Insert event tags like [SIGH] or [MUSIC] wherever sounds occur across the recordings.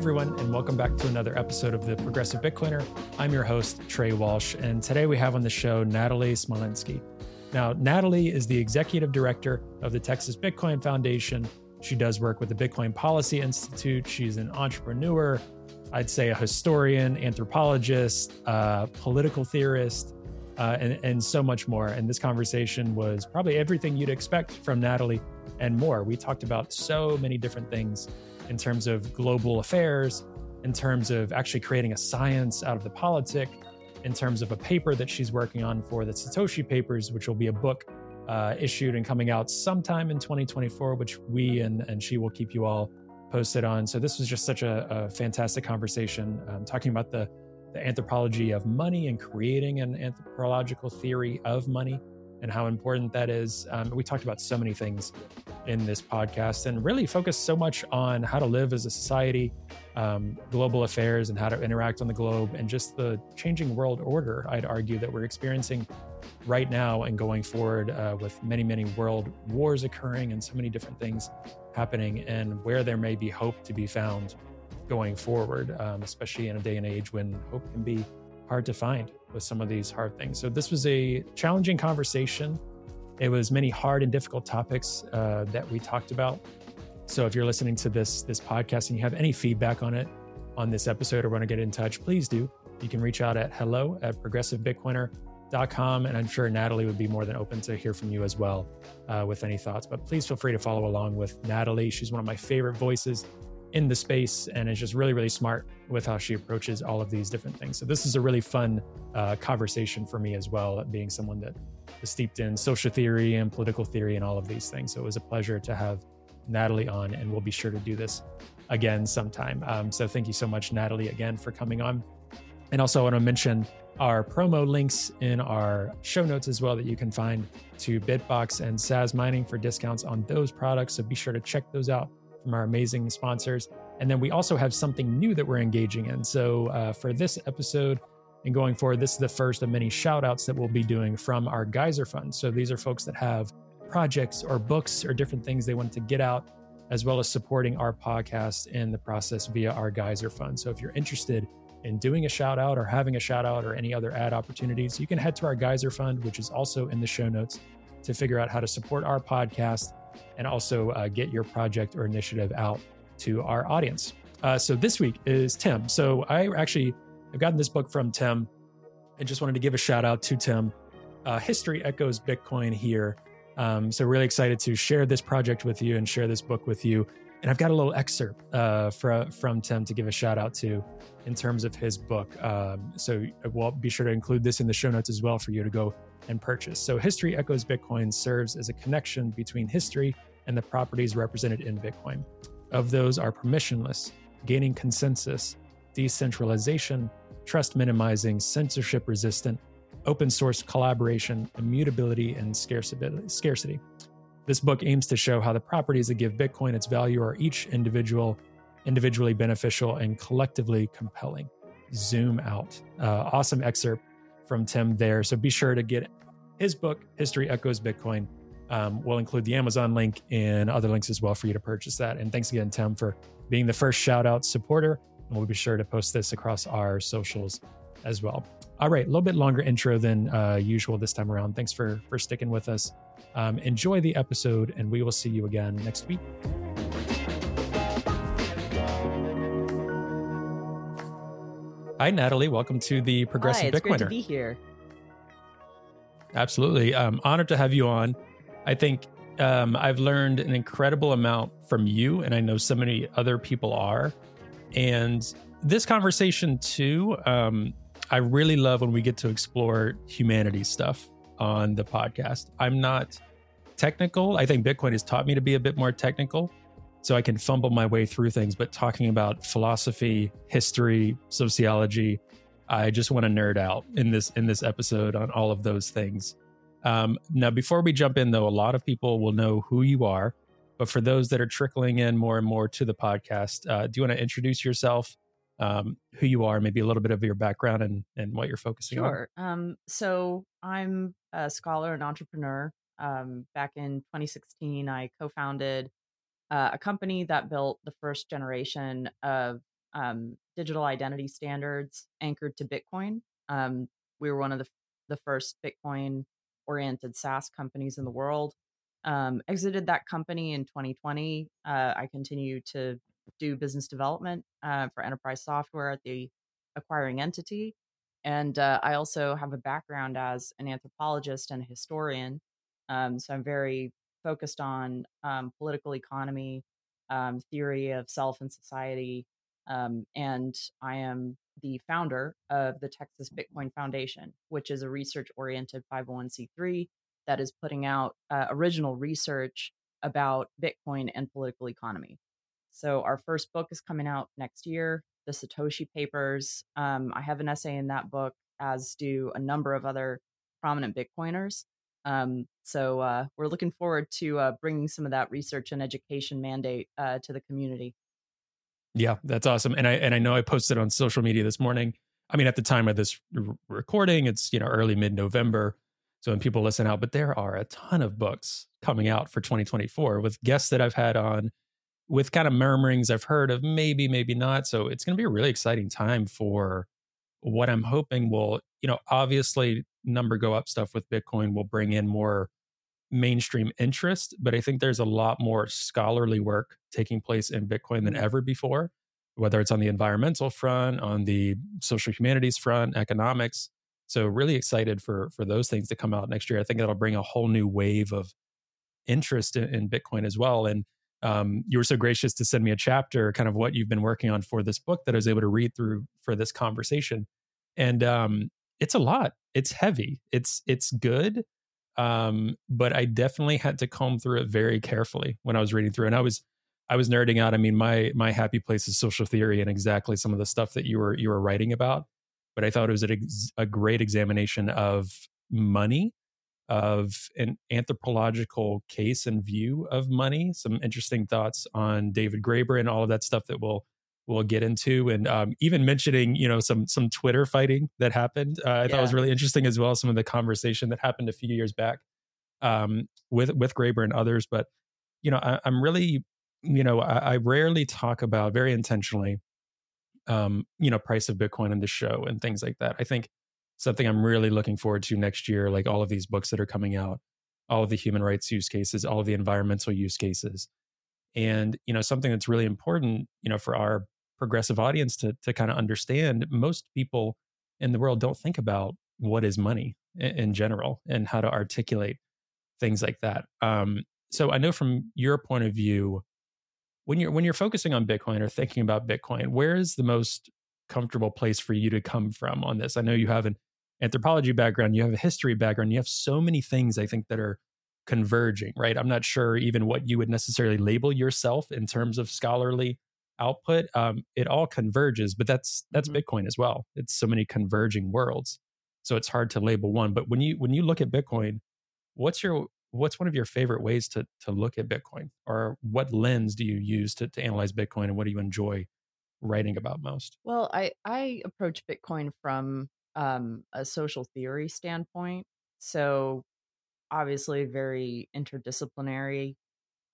everyone, and welcome back to another episode of the Progressive Bitcoiner. I'm your host, Trey Walsh, and today we have on the show Natalie Smolenski. Now, Natalie is the executive director of the Texas Bitcoin Foundation. She does work with the Bitcoin Policy Institute. She's an entrepreneur, I'd say a historian, anthropologist, uh, political theorist, uh, and, and so much more. And this conversation was probably everything you'd expect from Natalie and more. We talked about so many different things in terms of global affairs, in terms of actually creating a science out of the politic, in terms of a paper that she's working on for the Satoshi Papers, which will be a book uh, issued and coming out sometime in 2024, which we and, and she will keep you all posted on. So this was just such a, a fantastic conversation, um, talking about the, the anthropology of money and creating an anthropological theory of money and how important that is. Um, we talked about so many things in this podcast and really focused so much on how to live as a society, um, global affairs, and how to interact on the globe, and just the changing world order, I'd argue, that we're experiencing right now and going forward uh, with many, many world wars occurring and so many different things happening, and where there may be hope to be found going forward, um, especially in a day and age when hope can be hard to find with some of these hard things. So this was a challenging conversation. It was many hard and difficult topics uh, that we talked about. So if you're listening to this this podcast and you have any feedback on it on this episode or want to get in touch, please do. You can reach out at hello at progressivebitcoiner.com. And I'm sure Natalie would be more than open to hear from you as well uh, with any thoughts. But please feel free to follow along with Natalie. She's one of my favorite voices in the space and is just really, really smart with how she approaches all of these different things. So this is a really fun uh, conversation for me as well, being someone that is steeped in social theory and political theory and all of these things. So it was a pleasure to have Natalie on, and we'll be sure to do this again sometime. Um, so thank you so much, Natalie, again for coming on. And also, I want to mention our promo links in our show notes as well that you can find to Bitbox and Saz Mining for discounts on those products. So be sure to check those out from our amazing sponsors. And then we also have something new that we're engaging in. So uh, for this episode and going forward, this is the first of many shout outs that we'll be doing from our Geyser Fund. So these are folks that have projects or books or different things they want to get out, as well as supporting our podcast in the process via our Geyser Fund. So if you're interested in doing a shout out or having a shout out or any other ad opportunities, you can head to our Geyser Fund, which is also in the show notes, to figure out how to support our podcast and also uh, get your project or initiative out to our audience. Uh, so this week is Tim. So I actually have gotten this book from Tim and just wanted to give a shout out to Tim. Uh, History Echoes Bitcoin here. Um, so really excited to share this project with you and share this book with you. And I've got a little excerpt uh, from, from Tim to give a shout out to in terms of his book. Um, so we'll be sure to include this in the show notes as well for you to go and purchase. So History Echoes Bitcoin serves as a connection between history and the properties represented in Bitcoin. Of those are permissionless, gaining consensus, decentralization, trust minimizing, censorship resistant, open source collaboration, immutability, and scarcity. This book aims to show how the properties that give Bitcoin its value are each individual, individually beneficial, and collectively compelling. Zoom out. Uh, awesome excerpt from Tim there. So be sure to get his book, History Echoes Bitcoin. Um, we'll include the Amazon link and other links as well for you to purchase that. And thanks again, Tim, for being the first shout out supporter. And we'll be sure to post this across our socials as well. All right, a little bit longer intro than uh, usual this time around. Thanks for for sticking with us. Um, enjoy the episode, and we will see you again next week. Hi, Natalie. Welcome to the Progressive Hi, it's Bitcoiner. great to be here. Absolutely. Um, honored to have you on. I think um, I've learned an incredible amount from you, and I know so many other people are. And this conversation, too, um, I really love when we get to explore humanity stuff on the podcast. I'm not technical. I think Bitcoin has taught me to be a bit more technical. So I can fumble my way through things, but talking about philosophy, history, sociology, I just want to nerd out in this in this episode on all of those things. Um, now, before we jump in, though, a lot of people will know who you are. But for those that are trickling in more and more to the podcast, uh, do you want to introduce yourself, um, who you are, maybe a little bit of your background and, and what you're focusing sure. on? Um, so I'm a scholar and entrepreneur. Um, back in 2016, I co founded uh, a company that built the first generation of um, digital identity standards anchored to Bitcoin. Um, we were one of the the first Bitcoin oriented SaaS companies in the world. Um, exited that company in 2020. Uh, I continue to do business development uh, for enterprise software at the acquiring entity. And uh, I also have a background as an anthropologist and a historian. Um, so I'm very focused on um, political economy, um, theory of self and society. Um, and I am the founder of the Texas Bitcoin Foundation, which is a research oriented 501c3 that is putting out uh, original research about Bitcoin and political economy. So, our first book is coming out next year, the Satoshi Papers. Um, I have an essay in that book, as do a number of other prominent Bitcoiners. Um, so, uh, we're looking forward to uh, bringing some of that research and education mandate uh, to the community. Yeah, that's awesome. And I and I know I posted on social media this morning. I mean, at the time of this recording, it's you know early mid November. So when people listen out, but there are a ton of books coming out for 2024 with guests that I've had on, with kind of murmurings I've heard of maybe, maybe not. So it's going to be a really exciting time for what I'm hoping will, you know, obviously number go up stuff with Bitcoin will bring in more mainstream interest, but I think there's a lot more scholarly work taking place in Bitcoin than mm-hmm. ever before, whether it's on the environmental front, on the social humanities front, economics. So really excited for for those things to come out next year. I think that'll bring a whole new wave of interest in, in Bitcoin as well. And um, you were so gracious to send me a chapter, kind of what you've been working on for this book that I was able to read through for this conversation. And um, it's a lot. It's heavy. It's it's good um, but I definitely had to comb through it very carefully when I was reading through. And I was I was nerding out. I mean, my my happy place is social theory and exactly some of the stuff that you were you were writing about. But I thought it was a, a great examination of money, of an anthropological case and view of money. Some interesting thoughts on David Graeber and all of that stuff that we'll we'll get into, and um, even mentioning you know some some Twitter fighting that happened. Uh, I yeah. thought was really interesting as well. Some of the conversation that happened a few years back um, with with Graeber and others. But you know, I, am really you know I, I, rarely talk about very intentionally, um, you know, price of Bitcoin in the show and things like that. I think something I'm really looking forward to next year, like all of these books that are coming out, all of the human rights use cases, all of the environmental use cases and you know something that's really important you know for our progressive audience to to kind of understand most people in the world don't think about what is money in, in general and how to articulate things like that. Um, so i know from your point of view when you're when you're focusing on bitcoin or thinking about bitcoin where is the most comfortable place for you to come from on this? I know you have an anthropology background you have a history background you have so many things i think that are converging right? I'm not sure even what you would necessarily label yourself in terms of scholarly output um, it all converges but that's that's mm-hmm. bitcoin as well. It's so many converging worlds so it's hard to label one but when you when you look at bitcoin what's your what's one of your favorite ways to to look at bitcoin? Or what lens do you use to, to analyze bitcoin and what do you enjoy writing about most? Well i i approach bitcoin from um, a social theory standpoint so obviously very interdisciplinary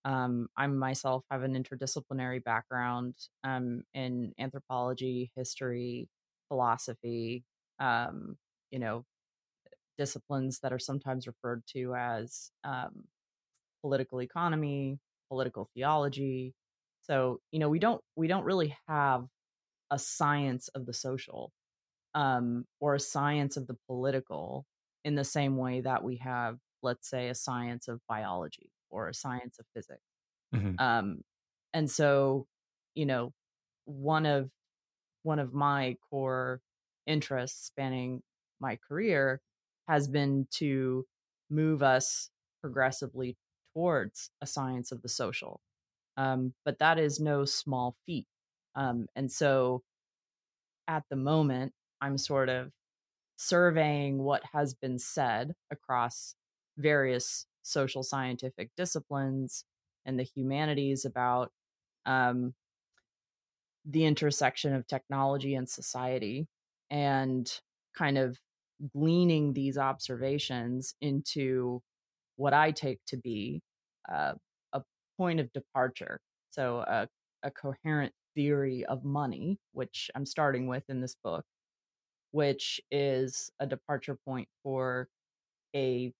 um, I myself have an interdisciplinary background um, in anthropology, history, philosophy, um, you know, disciplines that are sometimes referred to as um, political economy, political theology. So, you know, we don't we don't really have a science of the social um, or a science of the political in the same way that we have, let's say, a science of biology or a science of physics. Mm-hmm. Um, and so, you know, one of one of my core interests spanning my career has been to move us progressively towards a science of the social. Um, but that is no small feat. Um, and so at the moment, I'm sort of surveying what has been said across various social scientific disciplines and the humanities about um, the intersection of technology and society and kind of gleaning these observations into what I take to be uh, a point of departure. So, a, a coherent theory of money, which I'm starting with in this book, which is a departure point for a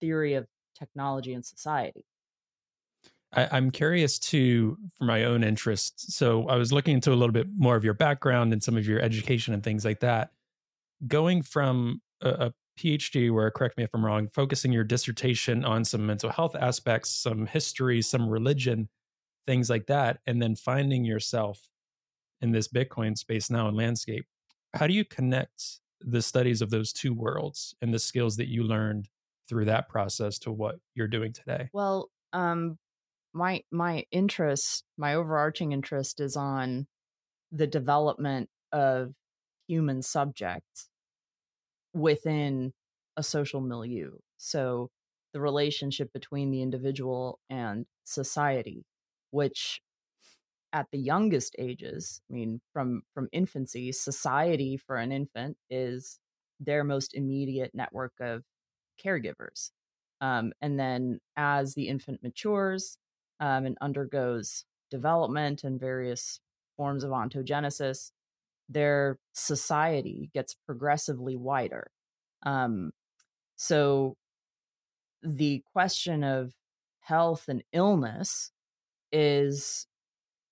theory of technology and society. I, am curious too, for my own interest. So I was looking into a little bit more of your background and some of your education and things like that. Going from a, a PhD, where correct me if I'm wrong, focusing your dissertation on some mental health aspects, some history, some religion, things like that, and then finding yourself in this Bitcoin space now and landscape. How do you connect the studies of those two worlds and the skills that you learned through that process to what you're doing today? Well, um, my my interest, my overarching interest is on the development of human subjects within a social milieu. So the relationship between the individual and society, which at the youngest ages, I mean from from infancy, society for an infant is their most immediate network of caregivers. Um, and then as the infant matures um, and undergoes development and various forms of ontogenesis, their society gets progressively wider. Um, so the question of health and illness is,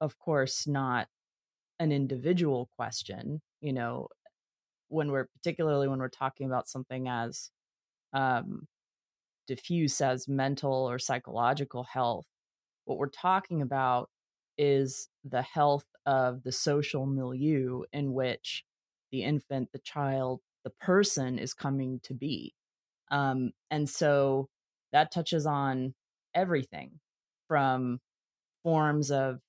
of course, not an individual question. You know, when we're particularly when we're talking about something as um, diffuse as mental or psychological health, what we're talking about is the health of the social milieu in which the infant, the child, the person is coming to be. Um, and so that touches on everything from forms of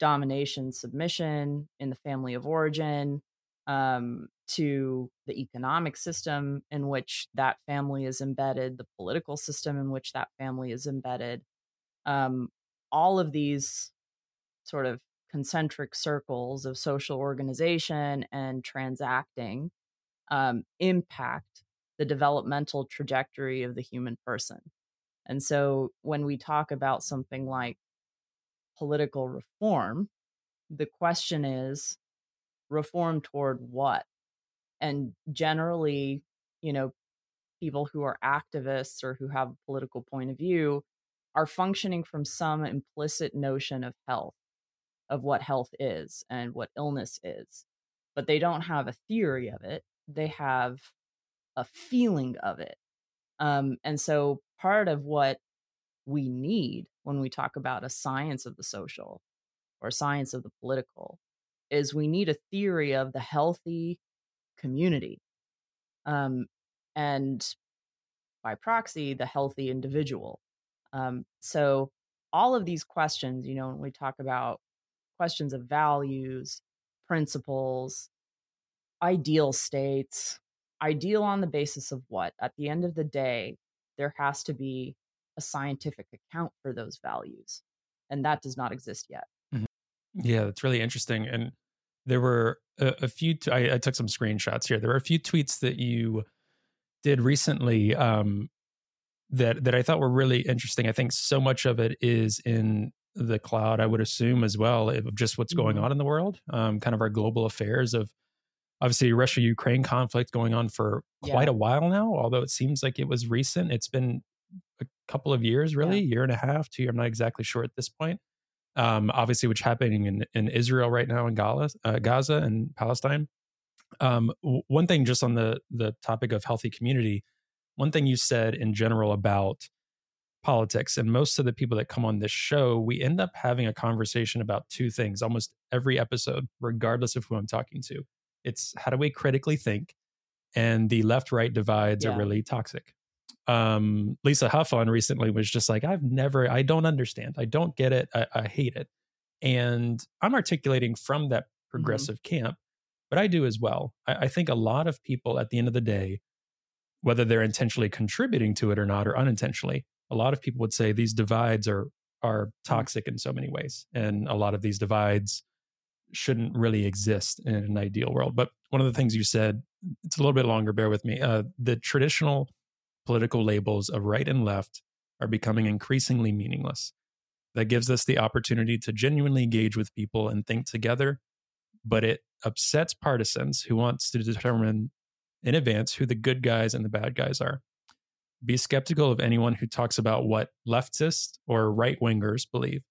domination, submission in the family of origin, um, to the economic system in which that family is embedded, the political system in which that family is embedded. Um, all of these sort of concentric circles of social organization and transacting um, impact the developmental trajectory of the human person. And so when we talk about something like political reform, the question is reform toward what? And generally, you know, people who are activists or who have a political point of view are functioning from some implicit notion of health, of what health is and what illness is. But they don't have a theory of it, they have a feeling of it. Um, and so part of what we need when we talk about a science of the social or science of the political is we need a theory of the healthy community. Um, and by proxy the healthy individual. Um, so all of these questions you know when we talk about questions of values principles ideal states ideal on the basis of what at the end of the day there has to be a scientific account for those values and that does not exist yet. Yeah, that's really interesting. And there were a, a few. T- I, I took some screenshots here. There were a few tweets that you did recently um, that that I thought were really interesting. I think so much of it is in the cloud. I would assume as well of just what's going mm-hmm. on in the world, um, kind of our global affairs of obviously Russia Ukraine conflict going on for quite yeah. a while now. Although it seems like it was recent, it's been a couple of years, really, yeah. year and a half, two. I'm not exactly sure at this point um, obviously, which happening in, in Israel right now in Gaza, uh, Gaza and Palestine. Um, w- one thing, just on the the topic of healthy community, one thing you said in general about politics, and most of the people that come on this show, we end up having a conversation about two things almost every episode, regardless of who I'm talking to. It's how do we critically think, and the left right divides yeah. are really toxic um, Lisa Huff on recently was just like, I've never, I don't understand. I don't get it. I, I hate it. And I'm articulating from that mm-hmm. progressive mm-hmm. camp, but I do as well. I, I think a lot of people at the end of the day, whether they're intentionally contributing to it or not, or unintentionally, a lot of people would say these divides are are mm-hmm. toxic in so many ways. And a lot of these divides shouldn't really exist in an ideal world. But one of the things you said, it's a little bit longer, bear with me. Uh, the traditional political labels of right and left are becoming increasingly meaningless. that gives us the opportunity to genuinely engage with people and think together, but it upsets partisans who wants to determine in advance who the good guys and the bad guys are. Be skeptical of anyone who talks about what leftists or right wingers believe.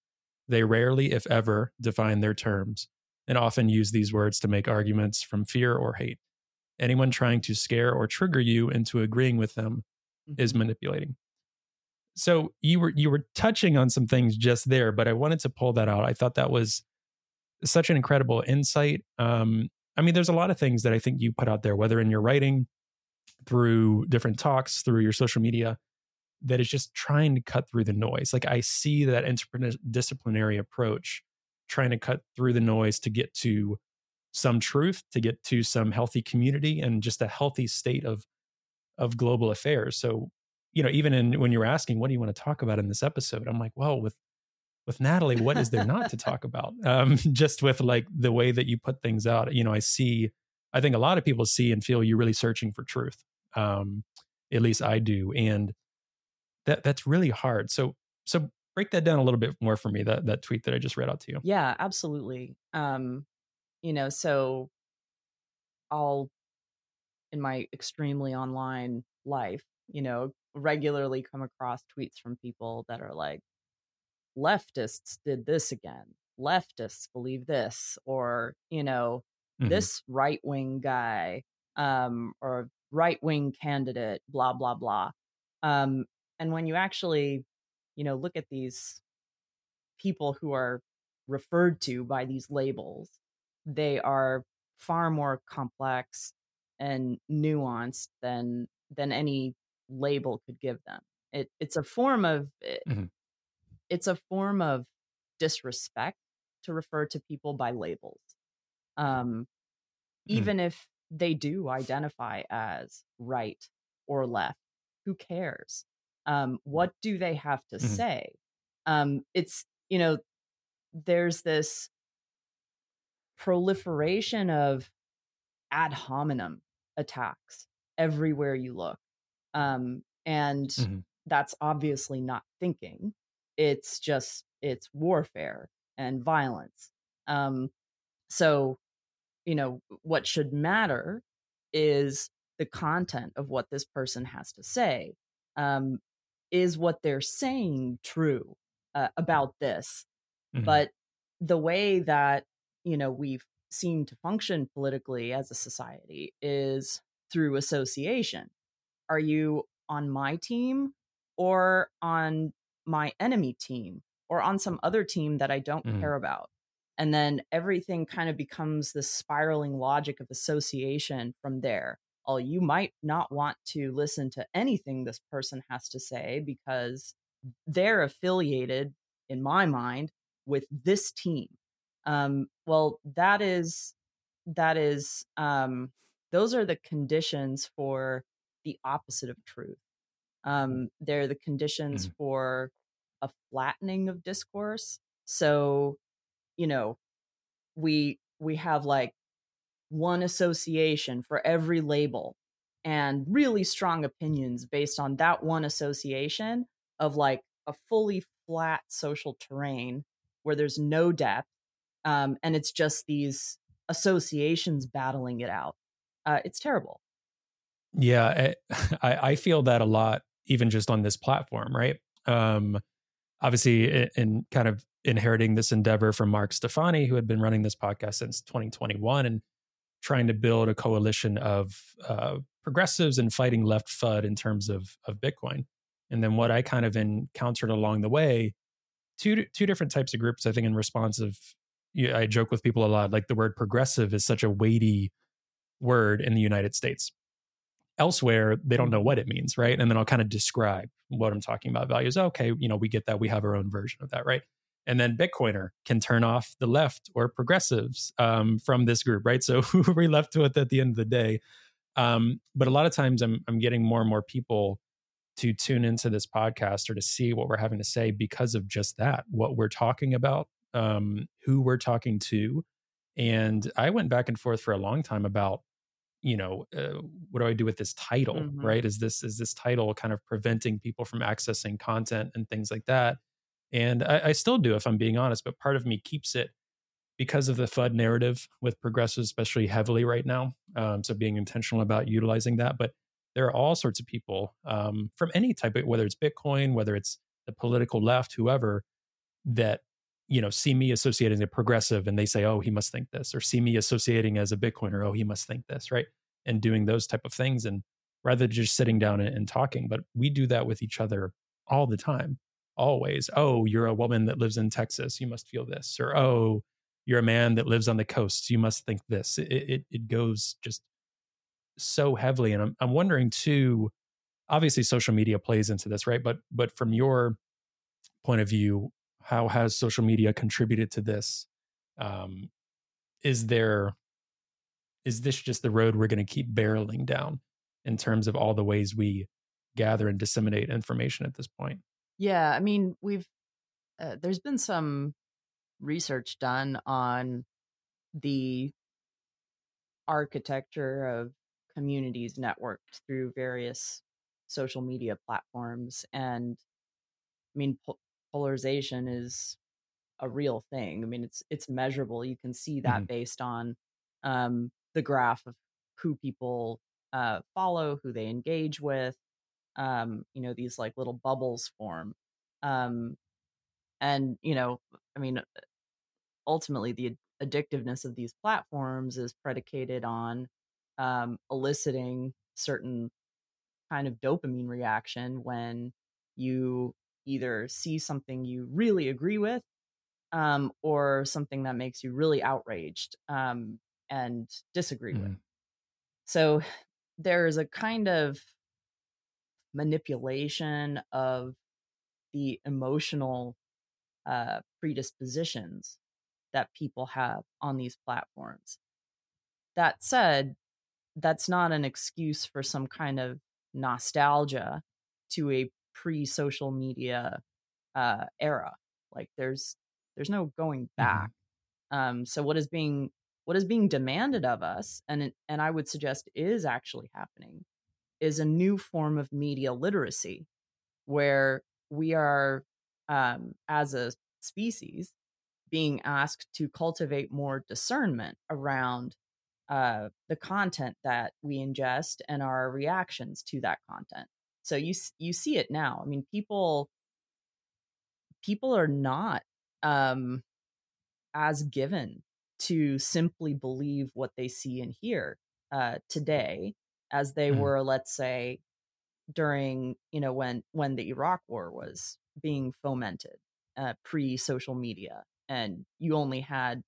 They rarely, if ever, define their terms and often use these words to make arguments from fear or hate. Anyone trying to scare or trigger you into agreeing with them mm-hmm. is manipulating. So you were you were touching on some things just there, but I wanted to pull that out. I thought that was such an incredible insight. Um, I mean, there's a lot of things that I think you put out there, whether in your writing, through different talks, through your social media, that is just trying to cut through the noise. Like I see that interdisciplinary approach trying to cut through the noise to get to some truth, to get to some healthy community and just a healthy state of of global affairs. So, you know, even in when you were asking, what do you want to talk about in this episode? I'm like, well, with with Natalie, what is there not to talk about? [LAUGHS] Um, [LAUGHS] just with like the way that you put things out, you know, I see, I think a lot of people see and feel you're really searching for truth. Um, at least I do, and that that's really hard. So, so break that down a little bit more for me. That that tweet that I just read out to you. Yeah, absolutely. Um, you know, so I'll in my extremely online life, you know, regularly come across tweets from people that are like, leftists did this again. Leftists believe this, or, you know, mm-hmm. this right wing guy, um, or right wing candidate, blah, blah, blah. Um, and when you actually, you know, look at these people who are referred to by these labels, they are far more complex and nuanced than than any label could give them. It, it's a form of eh, mm-hmm it's a form of disrespect to refer to people by labels. Um, hmm. even if they do identify as right or left, who cares? Um, what do they have to mm-hmm. say? Um, it's, you know, there's this proliferation of ad hominem attacks everywhere you look. Um, and mm-hmm. that's obviously not thinking it's just it's warfare and violence um so you know what should matter is the content of what this person has to say um is what they're saying true uh, about this mm-hmm. but the way that you know we've seemed to function politically as a society is through association are you on my team or on my enemy team or on some other team that I don't mm. care about. And then everything kind of becomes this spiraling logic of association from there. Oh, you might not want to listen to anything this person has to say because they're affiliated, in my mind, with this team. Um, well, that is that is um, those are the conditions for the opposite of truth. Um, they're the conditions mm for a flattening of discourse. So, you know, we we have like one association for every label and really strong opinions based on that one association of like a fully flat social terrain where there's no depth um, and it's just these associations battling it out. Uh, it's terrible. Yeah, eh, [LAUGHS] I, I feel that a lot even just on this platform, right? Um, obviously, in, in kind of inheriting this endeavor from Mark Stefani, who had been running this podcast since 2021 and trying to build a coalition of uh, progressives and fighting left FUD in terms of of Bitcoin. And then what I kind of encountered along the way, two two different types of groups. I think in response of, I joke with people a lot, like the word progressive is such a weighty word in the United States. Elsewhere they don't know what it means right? And then i'll kind of describe what i'm talking about values okay you know we get that we have our own version of that right? And then bitcoiner can turn off the left or progressives um, from this group right? So [LAUGHS] who are we left with at the end of the day? Um, but a lot of times I'm, I'm getting more and more people to tune into this podcast or to see what we're having to say because of just that what we're talking about um, who we're talking to and i went back and forth for a long time about you know uh, what do i do with this title mm-hmm. right is this is this title kind of preventing people from accessing content and things like that And I, I still do, if I'm being honest, but part of me keeps it because of the FUD narrative with progressives, especially heavily right now. Um, so being intentional about utilizing that. But there are all sorts of people um, from any type of, whether it's Bitcoin, whether it's the political left, whoever, that you know see me associating as a progressive and they say oh he must think this or see me associating as a bitcoiner oh he must think this right and doing those type of things and rather just sitting down and, and talking but we do that with each other all the time always. Oh you're a woman that lives in texas you must feel this or oh you're a man that lives on the coast you must think this it, it, it goes just so heavily and I'm, I'm wondering too obviously social media plays into this right but but from your point of view how has social media contributed to this? Um, is there is this just the road we're going to keep barreling down in terms of all the ways we gather and disseminate information at this point? Yeah i mean we've uh, there's been some research done on the architecture of communities networked through various social media platforms and i mean polarization is a real thing i mean it's it's measurable you can see that mm-hmm. based on um, the graph of who people uh, follow who they engage with um, you know these like little bubbles form um, and you know i mean ultimately the addictiveness of these platforms is predicated on um, eliciting certain kind of dopamine reaction when you either see something you really agree with um, or something that makes you really outraged um, and disagree mm. with. Mm-hmm. So [SIGHS] there's a kind of manipulation of the emotional uh, predispositions that people have on these platforms. That said, that's not an excuse for some kind of nostalgia to a pre-social media uh, era. Like there's there's no going mm-hmm. back. Mm-hmm. Um, so what is being what is being demanded of us, and and I would suggest is actually happening, is a new form of media literacy, where we are um, as a species being asked to cultivate more discernment around uh, the content that we ingest and our reactions to that content. So you you see it now. I mean, people people are not um, as given to simply believe what they see and hear uh, today as they mm. were, let's say, during you know when when the Iraq War was being fomented uh, pre social media, and you only had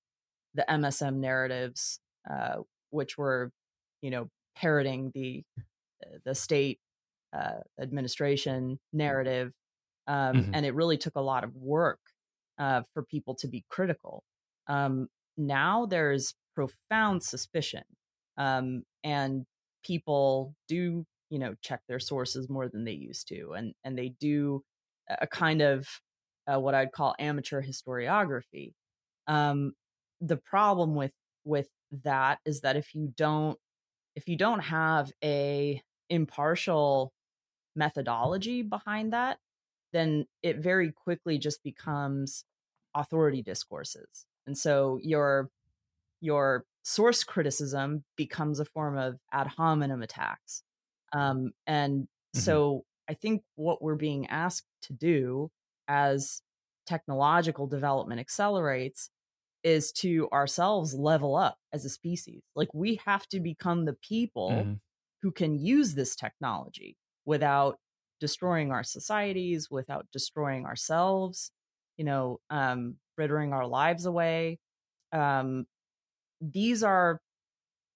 the MSM narratives uh, which were, you know, parroting the uh, the state uh, administration narrative, um, mm-hmm. and it really took a lot of work uh, for people to be critical. Um, now there's profound suspicion, um, and people do, you know, check their sources more than they used to, and and they do a kind of uh, what I'd call amateur historiography. Um, the problem with with that is that if you don't if you don't have a impartial methodology behind that then it very quickly just becomes authority discourses and so your your source criticism becomes a form of ad hominem attacks um, and mm-hmm. so i think what we're being asked to do as technological development accelerates is to ourselves level up as a species. Like we have to become the people mm-hmm. who can use this technology without destroying our societies, without destroying ourselves, you know, um, frittering our lives away. Um, these are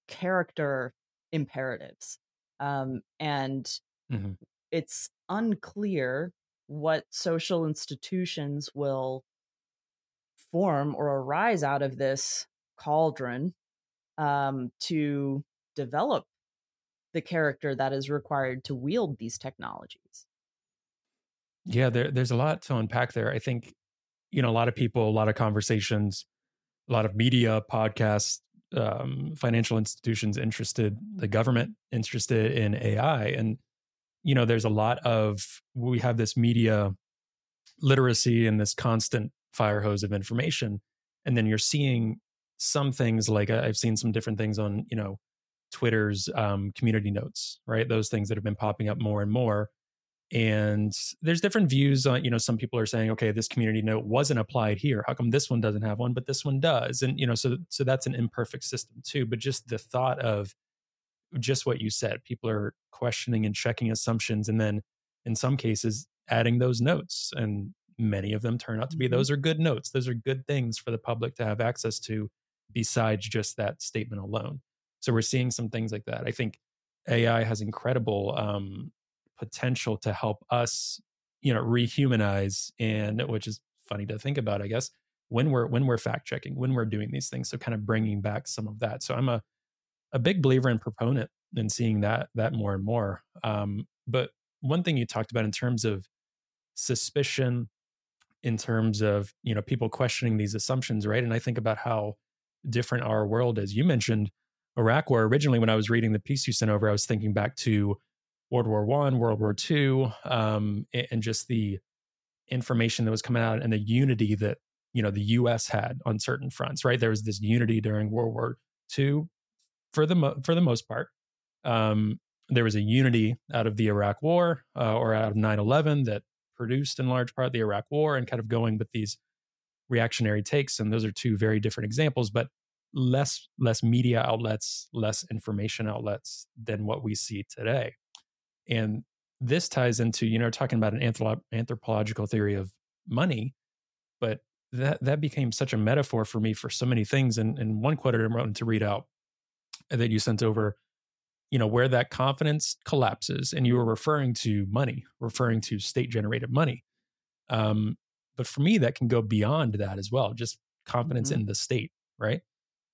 character imperatives. Um, and mm-hmm. it's unclear what social institutions will form or arise out of this cauldron um, to develop the character that is required to wield these technologies. Yeah, there, there's a lot to unpack there. I think, you know, a lot of people, a lot of conversations, a lot of media, podcasts, um, financial institutions interested, the government interested in AI. And, you know, there's a lot of, we have this media literacy and this constant fire hose of information and then you're seeing some things like i've seen some different things on you know twitter's um, community notes right? Those things that have been popping up more and more. And there's different views on you know some people are saying okay this community note wasn't applied here. How come this one doesn't have one but this one does? And you know so so that's an imperfect system too but just the thought of just what you said people are questioning and checking assumptions and then in some cases adding those notes and many of them turn out to be mm-hmm. those are good notes. Those are good things for the public to have access to besides just that statement alone so we're seeing some things like that i think ai has incredible um, potential to help us, you know, rehumanize and which is funny to think about, I guess, when we're when we're fact checking, when we're doing these things. So kind of bringing back some of that. So I'm a a big believer and proponent in seeing that that more and more. Um, but one thing you talked about in terms of suspicion, in terms of you know people questioning these assumptions, right? And I think about how different our world is. You mentioned Iraq War originally. When I was reading the piece you sent over, I was thinking back to World War One, World War Two, um, and just the information that was coming out and the unity that you know the U.S. had on certain fronts. Right, there was this unity during World War Two, for the mo- for the most part. Um, there was a unity out of the Iraq War uh, or out of 9/11 that produced in large part the Iraq War, and kind of going with these reactionary takes. And those are two very different examples, but less less media outlets, less information outlets than what we see today. And this ties into, you know, talking about an anthropological theory of money, but that that became such a metaphor for me for so many things. And, and one quote I wanted to read out that you sent over, you know, where that confidence collapses, and you were referring to money, referring to state generated money. Um, but for me, that can go beyond that as well, just confidence mm-hmm. in the state, right?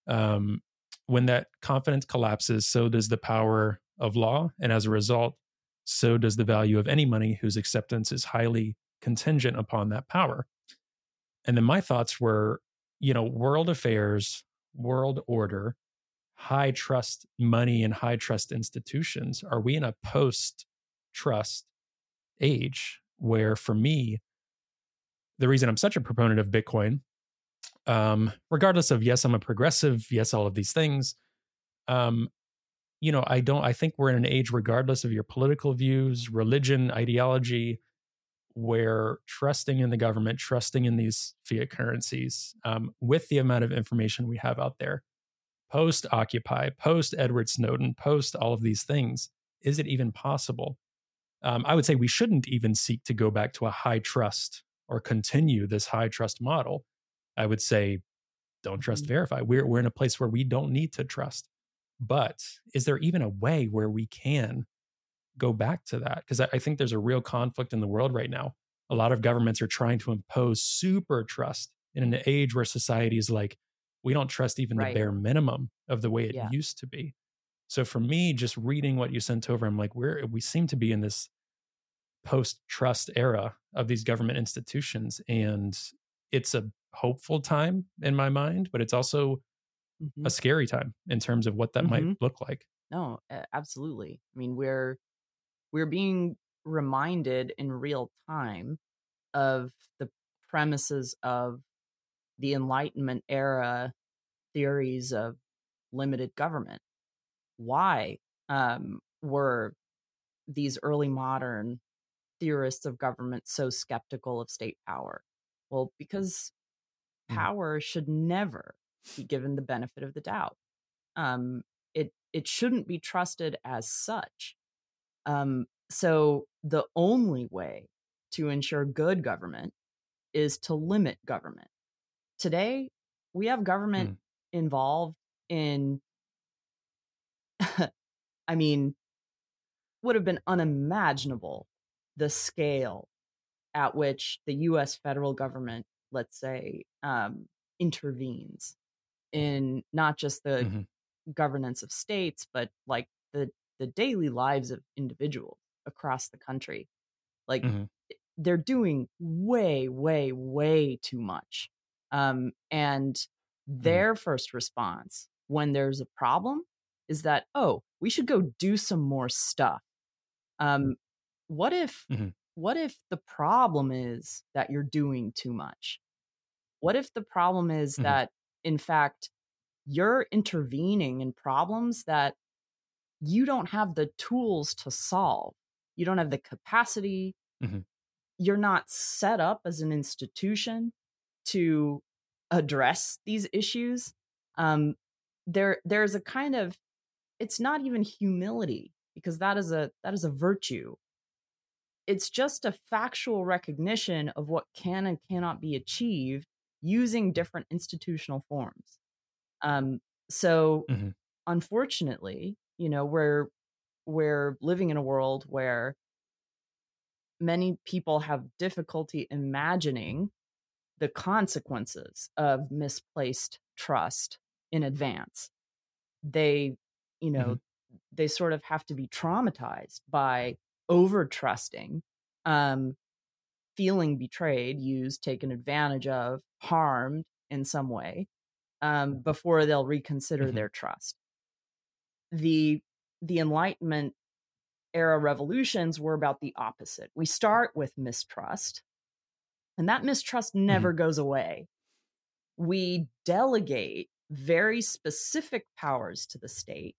Um, when that confidence collapses, so does the power of law. And as a result, so does the value of any money whose acceptance is highly contingent upon that power. And then my thoughts were, you know, world affairs, world order, high trust money and high trust institutions. Are we in a post trust age where, for me, the reason I'm such a proponent of Bitcoin, um, regardless of yes, I'm a progressive, yes, all of these things, um, you know, I don't, I think we're in an age, regardless of your political views, religion, ideology, where trusting in the government, trusting in these fiat currencies, um, with the amount of information we have out there, post Occupy, post Edward Snowden, post all of these things, is it even possible? Um, I would say we shouldn't even seek to go back to a high trust or continue this high trust model. I would say, don't trust, mm-hmm. verify. We're, we're in a place where we don't need to trust. But is there even a way where we can go back to that? Because I, I think there's a real conflict in the world right now. A lot of governments are trying to impose super trust in an age where society is like, we don't trust even right. the bare minimum of the way it yeah. used to be. So for me, just reading what you sent over, I'm like, we're we seem to be in this post trust era of these government institutions. And it's a hopeful time in my mind, but it's also mm-hmm. a scary time in terms of what that mm-hmm. might look like. No, absolutely. I mean, we're we're being reminded in real time of the premises of the enlightenment era theories of limited government why um, were these early modern theorists of government so skeptical of state power well because. Power should never be given the benefit of the doubt. Um, it it shouldn't be trusted as such. Um, so the only way to ensure good government is to limit government. Today, we have government mm. involved in, [LAUGHS] I mean, would have been unimaginable the scale at which the US federal government, let's say, um, intervenes in not just the mm-hmm. governance of states, but like the the daily lives of individuals across the country. Like mm-hmm. they're doing way, way, way too much. Um, and mm-hmm. their first response when there's a problem is that, oh, we should go do some more stuff. Um, what if mm-hmm. What if the problem is that you're doing too much? What if the problem is Mhm. that, in fact, you're intervening in problems that you don't have the tools to solve? You don't have the capacity. Mhm. You're not set up as an institution to address these issues. Um, there, there's a kind of, it's not even humility because that is a that is a virtue it's just a factual recognition of what can and cannot be achieved using different institutional forms. Um, so, Mhm. unfortunately, you know, we're we're living in a world where many people have difficulty imagining the consequences of misplaced trust in advance. They, you know, Mhm. they sort of have to be traumatized by over trusting, um, feeling betrayed, used, taken advantage of, harmed in some way, um, before they'll reconsider Mhm. their trust. The the Enlightenment era revolutions were about the opposite. We start with mistrust, and that mistrust never goes away. We delegate very specific powers to the state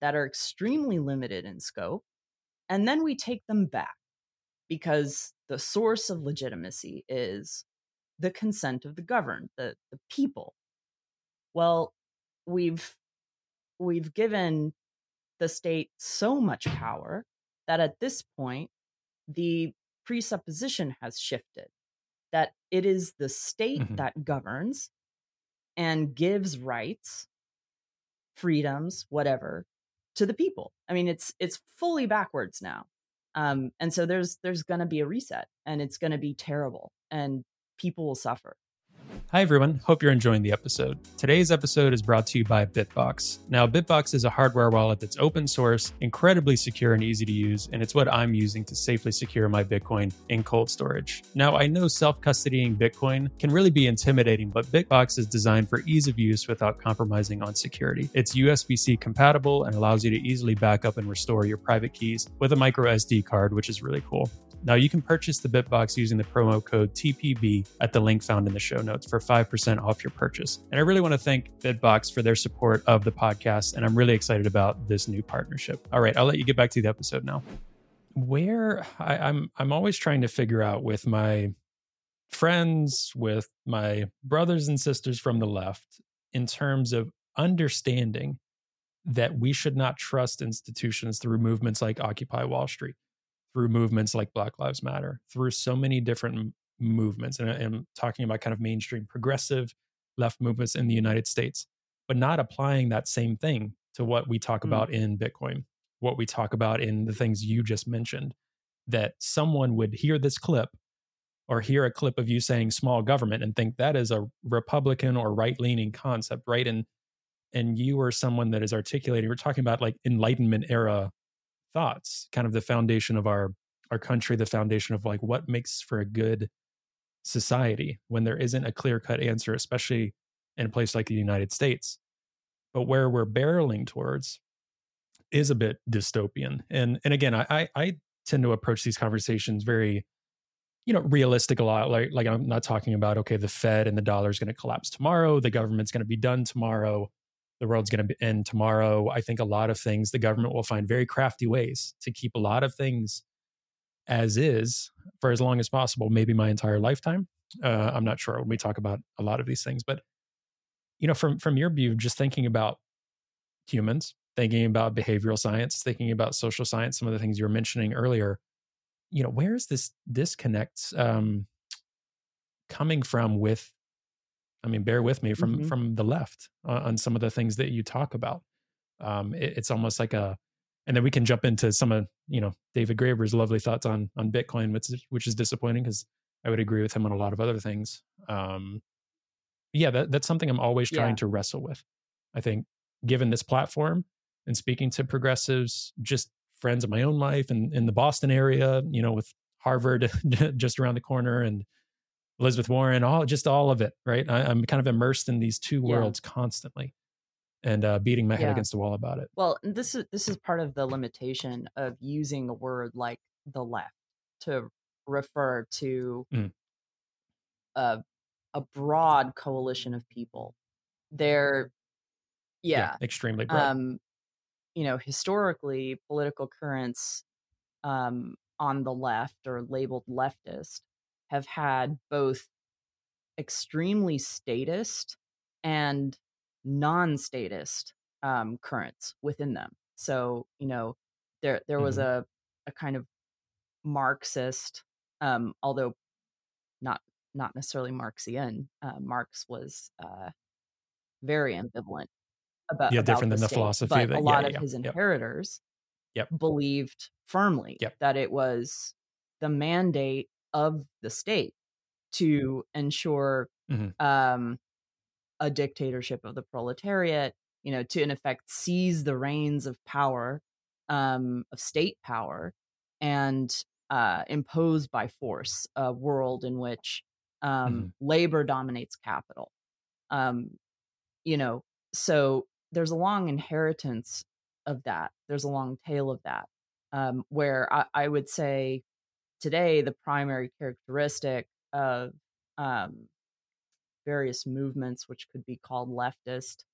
that are extremely limited in scope, and then we take them back because the source of legitimacy is the consent of the governed, the, the people. Well, we've we've given the state so much power that at this point the presupposition has shifted that it is the state Mhm. that governs and gives rights freedoms whatever to the people. I mean it's it's fully backwards now. Um and so there's there's going to be a reset and it's going to be terrible and people will suffer Hi, everyone. Hope you're enjoying the episode. Today's episode is brought to you by Bitbox. Now, Bitbox is a hardware wallet that's open source, incredibly secure, and easy to use, and it's what I'm using to safely secure my Bitcoin in cold storage. Now, I know self custodying Bitcoin can really be intimidating, but Bitbox is designed for ease of use without compromising on security. It's USB C compatible and allows you to easily back up and restore your private keys with a micro SD card, which is really cool. Now, you can purchase the Bitbox using the promo code TPB at the link found in the show notes for 5% off your purchase. And I really want to thank Bitbox for their support of the podcast, and I'm really excited about this new partnership. All right, I'll let you get back to the episode now. Where I, I'm, I'm always trying to figure out with my friends, with my brothers and sisters from the left, in terms of understanding that we should not trust institutions through movements like Occupy Wall Street through movements like Black Lives Matter, through so many different m- movements. And I- I'm talking about kind of mainstream progressive left movements in the United States, but not applying that same thing to what we talk Mm. about in Bitcoin, what we talk about in the things you just mentioned. That someone would hear this clip or hear a clip of you saying small government and think that is a Republican or right leaning concept, right? And and you are someone that is articulating, we're talking about like Enlightenment era thoughts kind of the foundation of our our country the foundation of like what makes for a good society when there isn't a clear cut answer especially in a place like the united states. But where we're barreling towards is a bit dystopian. And and again i i, I tend to approach these conversations very you know realistic a lot like like i'm not talking about okay the fed and the dollar is going to collapse tomorrow the government's going to be done tomorrow the world's going to end tomorrow. I think a lot of things the government will find very crafty ways to keep a lot of things as is for as long as possible, maybe my entire lifetime. Uh, I'm not sure when we talk about a lot of these things, but you know, from from your view, just thinking about humans, thinking about behavioral science, thinking about social science, some of the things you were mentioning earlier, you know, where is this disconnect um, coming from with I mean, bear with me from Mhm. from the left uh, on some of the things that you talk about. Um, it, it's almost like a, and then we can jump into some of you know David Graeber's lovely thoughts on on Bitcoin, which is, which is disappointing because I would agree with him on a lot of other things. Um, yeah, that, that's something I'm always trying Yeah. to wrestle with. I think given this platform and speaking to progressives, just friends of my own life and in the Boston area, you know, with Harvard [LAUGHS] just around the corner and Elizabeth Warren, all just all of it, right? I, I'm kind of immersed in these two Yeah. worlds constantly, and uh, beating my head against the wall about it. Well, this is this is part of the limitation of using a word like the left to refer to Mm. a a broad coalition of people. They're yeah, extremely broad. um, you know, historically, political currents um, on the left or labeled leftist have had both extremely statist and non-statist um, currents within them. So, you know, there there was Mhm. a a kind of Marxist, um, although not not necessarily Marxian. Uh, Marx was uh, very ambivalent about Yeah, about different than the philosophy but that- a lot yeah, of yeah, his inheritors Yep. believed firmly Yep. that it was the mandate of the state to ensure Mhm. um, a dictatorship of the proletariat, you know, to in effect seize the reins of power, um, of state power, and uh, impose by force a world in which um, Mhm. labor dominates capital. Um, you know, so there's a long inheritance of that. There's a long tail of that, um, where I, I would say today the primary characteristic of um, various movements, which could be called leftist,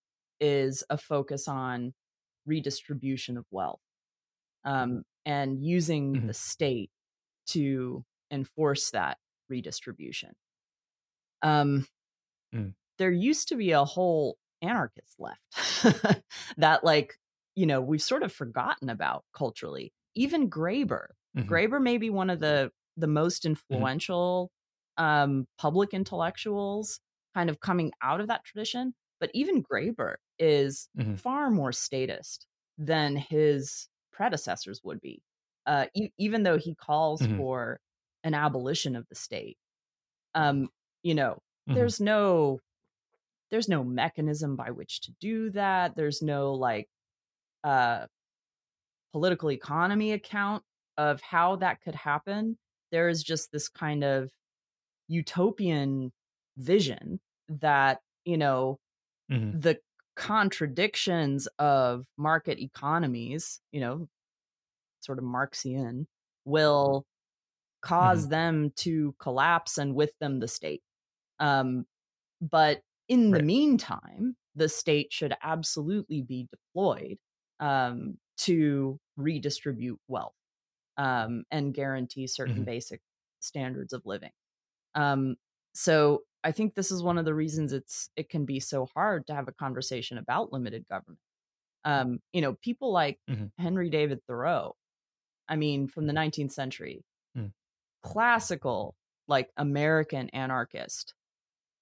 is a focus on redistribution of wealth um, and using Mhm. the state to enforce that redistribution. Um, Mm. There used to be a whole anarchist left [LAUGHS] that, like, you know, we've sort of forgotten about culturally. Even Graeber, Mhm. Graeber may be one of the the most influential um, public intellectuals, kind of coming out of that tradition. But even Graeber is Mhm. far more statist than his predecessors would be, uh, e- even though he calls Mhm. for an abolition of the state. Um, you know, there's no there's no mechanism by which to do that. There's no like uh political economy account of how that could happen. There is just this kind of utopian vision that, you know, Mhm. the contradictions of market economies, you know, sort of Marxian, will cause them to collapse and with them the state. Um, but in the Right. meantime, the state should absolutely be deployed um, to redistribute wealth um, and guarantee certain Mhm. basic standards of living. Um, so I think this is one of the reasons it's it can be so hard to have a conversation about limited government. Um, you know, people like Mhm. Henry David Thoreau, I mean, from the 19th century, Mm. classical, like American anarchist.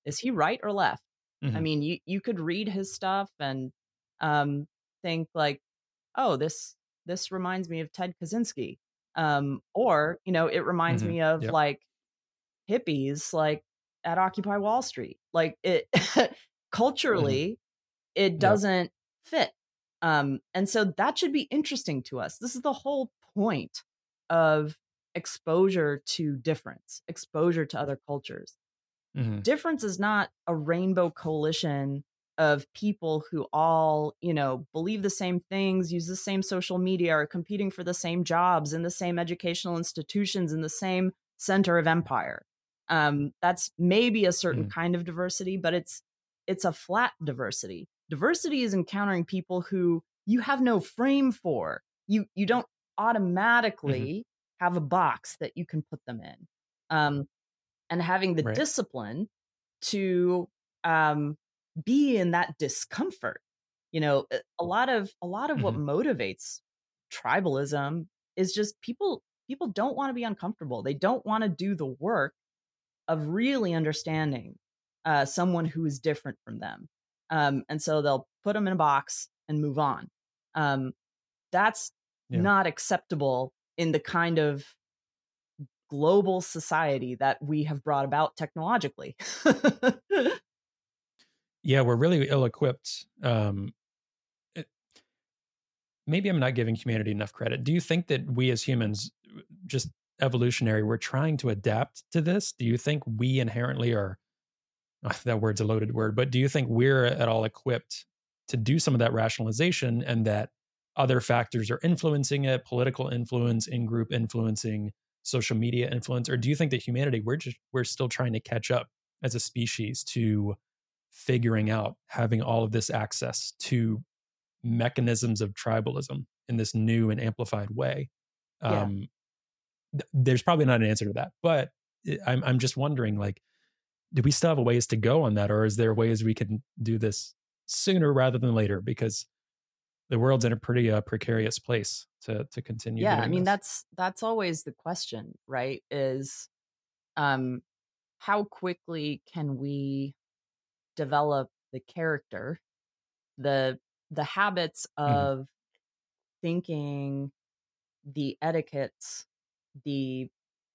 Is he right or left? I Mhm. mean, you you could read his stuff and um, think like, oh, this this reminds me of Ted Kaczynski, um, or you know, it reminds Mhm. me of Yep. like hippies, like at Occupy Wall Street. Like it [LAUGHS] culturally, it doesn't fit, um, and so that should be interesting to us. This is the whole point of exposure to difference, exposure to other cultures Mhm. difference is not a rainbow coalition of people who all you know believe the same things use the same social media are competing for the same jobs in the same educational institutions in the same center of empire. Um, that's maybe a certain Mhm. kind of diversity but it's it's a flat diversity. Diversity is encountering people who you have no frame for. You you don't automatically have a box that you can put them in. Um, and having the Right. discipline to um, be in that discomfort. You know, a- lot of a lot of what motivates tribalism is just people people don't want to be uncomfortable. They don't want to do the work of really understanding uh, someone who is different from them, um, and so they'll put them in a box and move on. Um, that's Yeah. not acceptable in the kind of global society that we have brought about technologically. [LAUGHS] yeah we're really ill-equipped um it, maybe i'm not giving humanity enough credit. Do you think that we as humans just evolutionary we're trying to adapt to this? Do you think we inherently are [LAUGHS] that word's a loaded word but do you think we're at all equipped to do some of that rationalization and that other factors are influencing it political influence in group influencing social media influence, or do you think that humanity we're just we're still trying to catch up as a species to figuring out having all of this access to mechanisms of tribalism in this new and amplified way? Yeah. Um, th- there's probably not an answer to that, but I'm I'm just wondering like do we still have a ways to go on that or is there ways we can do this sooner rather than later because the world's in a pretty uh, precarious place to to continue yeah i mean this. that's that's always the question right is um how quickly can we develop the character the the habits Mhm. of thinking the etiquettes the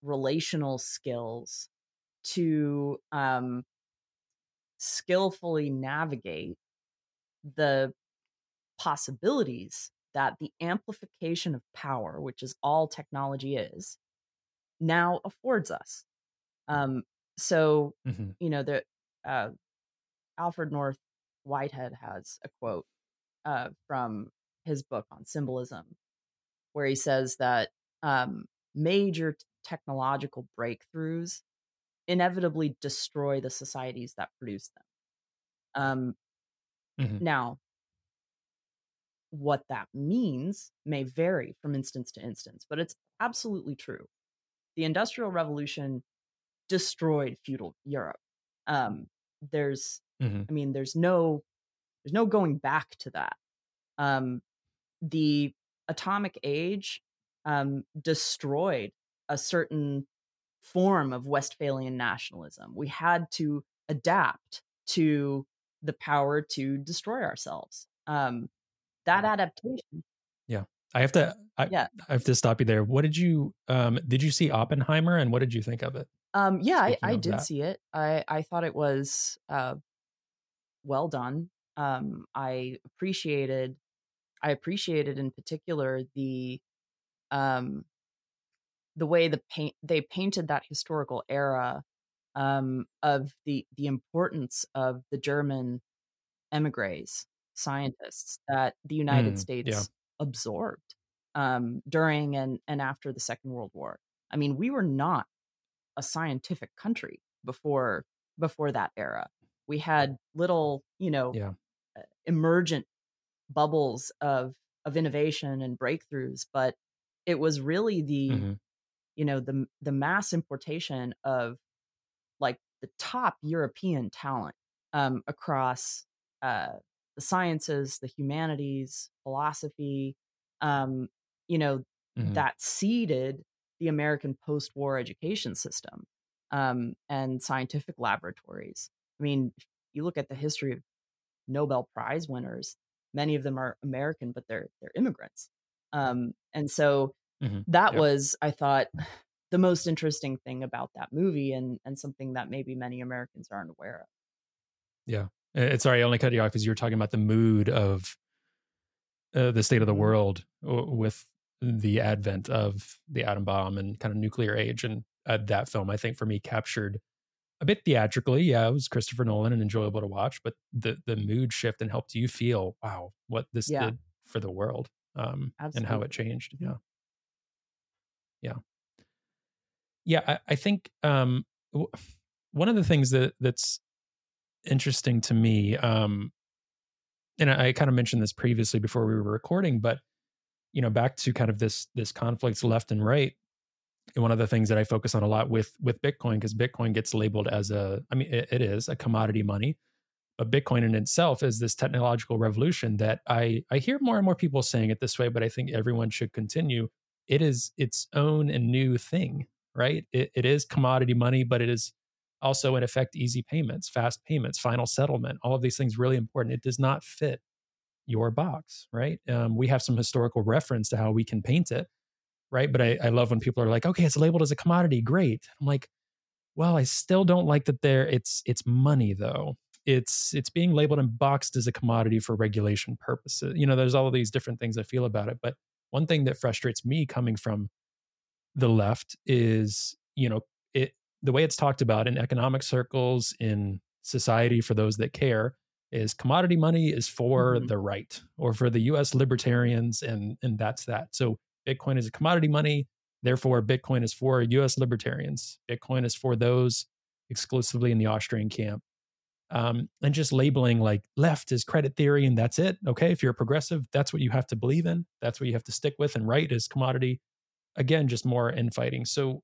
relational skills to um skillfully navigate the possibilities that the amplification of power, which is all technology is, now affords us. Um, so, Mhm. you know, the uh, Alfred North Whitehead has a quote uh, from his book on symbolism, where he says that um, major t- technological breakthroughs inevitably destroy the societies that produce them. Um, Mhm. Now, what that means may vary from instance to instance, but it's absolutely true. The Industrial Revolution destroyed feudal Europe. Um, there's, Mhm. I mean, there's no, there's no going back to that. Um, the atomic age um, destroyed a certain form of Westphalian nationalism. We had to adapt to the power to destroy ourselves. Um, that adaptation, Yeah, I have to I, yeah, I have to stop you there. What did you um did you see Oppenheimer and what did you think of it? um, yeah, I, Speaking I did that. see it. I I thought it was uh, well done. Um, I appreciated, I appreciated in particular the um the way the paint they painted that historical era um, of the the importance of the German emigres, scientists that the United Mm, States yeah. absorbed um, during and and after the Second World War. I mean, we were not a scientific country before before that era. We had little, you know, Yeah. uh, emergent bubbles of of innovation and breakthroughs, but it was really the Mhm. you know the the mass importation of like the top European talent um, across uh, the sciences, the humanities, philosophy, um, you know, Mhm. that seeded the American post-war education system um, and scientific laboratories. I mean, you look at the history of Nobel Prize winners. Many of them are American, but they're they're immigrants. Um, and so Mhm. that Yep. was, I thought, [SIGHS] the most interesting thing about that movie, and and something that maybe many Americans aren't aware of. Yeah. Sorry, I only cut you off because you were talking about the mood of uh, the state of the Mhm. world with the advent of the atom bomb and kind of nuclear age. And uh, that film, I think, for me, captured a bit theatrically. Yeah, it was Christopher Nolan and enjoyable to watch, but the the mood shift and helped you feel, wow, what this Yeah. did for the world um, and how it changed. Mhm. Yeah. Yeah. Yeah. I, I think um, w- one of the things that that's interesting to me, um, and I, I kind of mentioned this previously before we were recording, but you know, back to kind of this this conflicts left and right. One of the things that I focus on a lot with with Bitcoin, because Bitcoin gets labeled as a, I mean, it, it is a commodity money, but Bitcoin in itself is this technological revolution that I I hear more and more people saying it this way, but I think everyone should continue. It is its own and new thing, right? It, it is commodity money, but it is also in effect easy payments, fast payments, final settlement. All of these things really important. It does not fit your box, right? Um, we have some historical reference to how we can paint it, right? But I, I love when people are like, okay, it's labeled as a commodity, great. I'm like, well, I still don't like that there it's it's money though. It's it's being labeled and boxed as a commodity for regulation purposes. You know, there's all of these different things I feel about it. But one thing that frustrates me coming from the left is, you know, it the way it's talked about in economic circles, in society for those that care, is commodity money is for Mhm. the right or for the US libertarians and and that's that. So Bitcoin is a commodity money Therefore, Bitcoin is for US libertarians. Bitcoin is for those exclusively in the Austrian camp. Um, and just labeling like left is credit theory and that's it. Okay. If you're a progressive, that's what you have to believe in. That's what you have to stick with. And right is commodity. Again, just more infighting. So,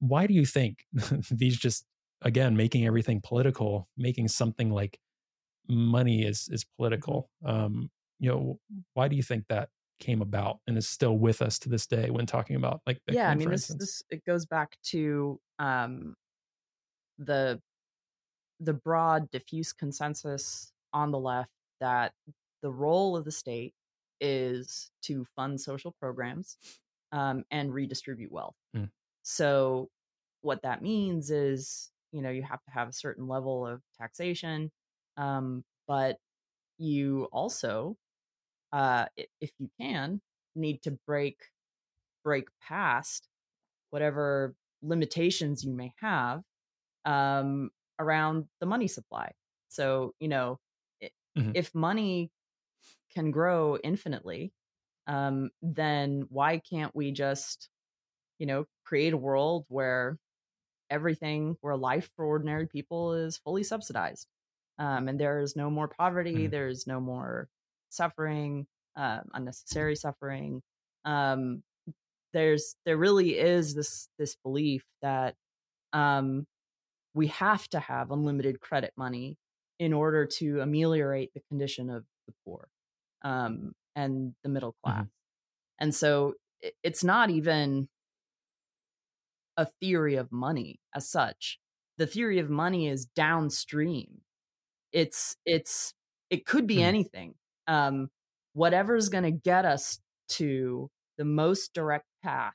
why do you think [LAUGHS] these just, again, making everything political, making something like money is is political? Um, you know, why do you think that came about and is still with us to this day when talking about like yeah i mean this this it goes back to um the the broad diffuse consensus on the left that the role of the state is to fund social programs um, and redistribute wealth mm. so what that means is you know you have to have a certain level of taxation um, but you also uh, if you can, need to break break past whatever limitations you may have um, around the money supply. So you know, mm-hmm. if money can grow infinitely, um, then why can't we just, you know, create a world where everything, where life for ordinary people is fully subsidized, um, and there is no more poverty, mm-hmm. there's no more suffering, uh, unnecessary suffering. Um, there's there really is this this belief that um, we have to have unlimited credit money in order to ameliorate the condition of the poor um, and the middle class. Mm-hmm. And so it, it's not even a theory of money as such. The theory of money is downstream. It's it's it could be mm-hmm. anything. Um, whatever's going to get us to the most direct path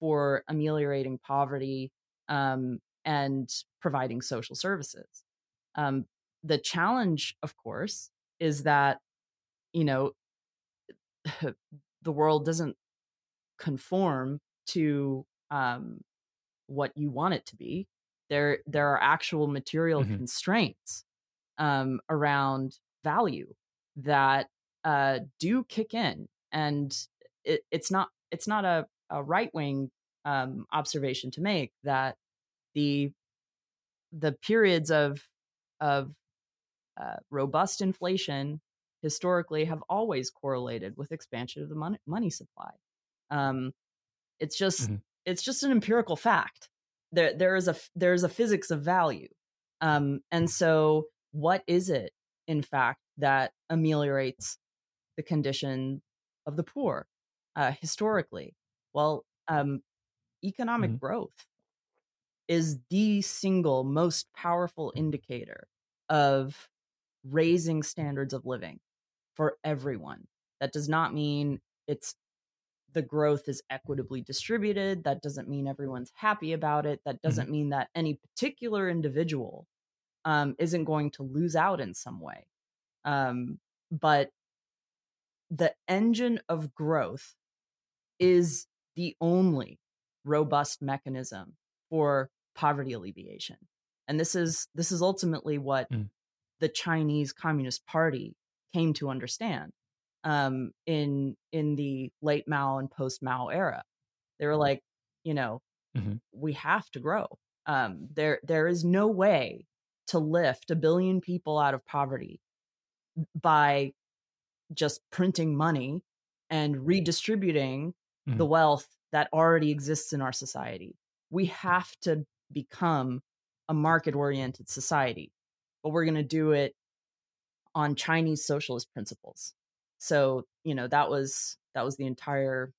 for ameliorating poverty um, and providing social services. Um, the challenge, of course, is that, you know, [SIGHS] the world doesn't conform to um, what you want it to be. There, there are actual material mm-hmm. constraints um, around value that uh, do kick in, and it, it's not it's not a, a right wing um, observation to make that the the periods of of uh, robust inflation historically have always correlated with expansion of the money, money supply. Um, it's just mm-hmm. it's just an empirical fact. There there is a there is a physics of value, um, and so what is it in fact that ameliorates the condition of the poor uh, historically. Well, um, economic mm-hmm. growth is the single most powerful indicator of raising standards of living for everyone. That does not mean it's the growth is equitably distributed. That doesn't mean everyone's happy about it. That mm-hmm. doesn't mm-hmm. mean that any particular individual um, isn't going to lose out in some way. Um, but the engine of growth is the only robust mechanism for poverty alleviation and this is this is ultimately what mm. the chinese communist party came to understand um, in in the late mao and post mao era they were like you know mm-hmm. we have to grow um, there there is no way to lift a billion people out of poverty by just printing money and redistributing mm-hmm. the wealth that already exists in our society. We have to become a market oriented society, but we're going to do it on Chinese socialist principles. So, you know, that was that was the entire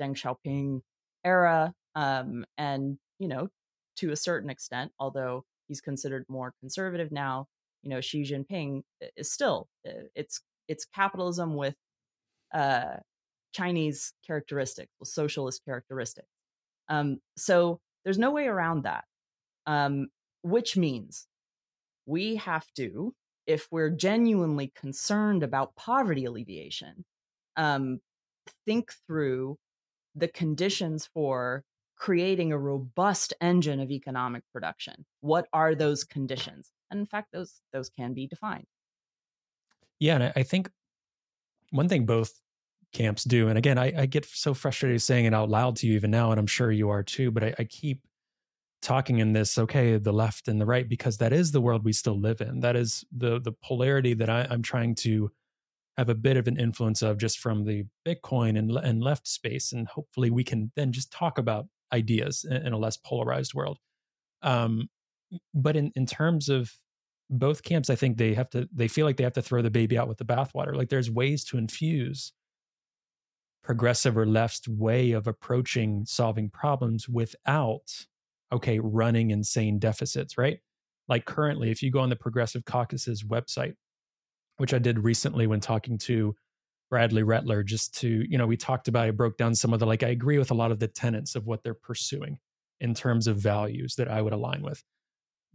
Deng Xiaoping era um and, you know, to a certain extent, although he's considered more conservative now, you know, Xi Jinping is still it's it's capitalism with uh, Chinese characteristics, socialist characteristics. Um, so there's no way around that, um, which means we have to, if we're genuinely concerned about poverty alleviation, um, think through the conditions for creating a robust engine of economic production. What are those conditions? And in fact, those those can be defined. Yeah, and I think one thing both camps do. And again, I, I, get so frustrated saying it out loud to you even now, and I'm sure you are too. But I, I keep talking in this, okay, the left and the right, because that is the world we still live in. That is the the polarity that I, I'm trying to have a bit of an influence of just from the Bitcoin and, and left space. And hopefully we can then just talk about ideas in, in a less polarized world. Um, but in, in terms of both camps, I think they have to, they feel like they have to throw the baby out with the bathwater. Like there's ways to infuse progressive or left's way of approaching solving problems without, okay, running insane deficits, right? Like currently, if you go on the Progressive Caucus's website, which I did recently when talking to Bradley Rettler, just to, you know, we talked about, I broke down some of the, like, I agree with a lot of the tenets of what they're pursuing in terms of values that I would align with.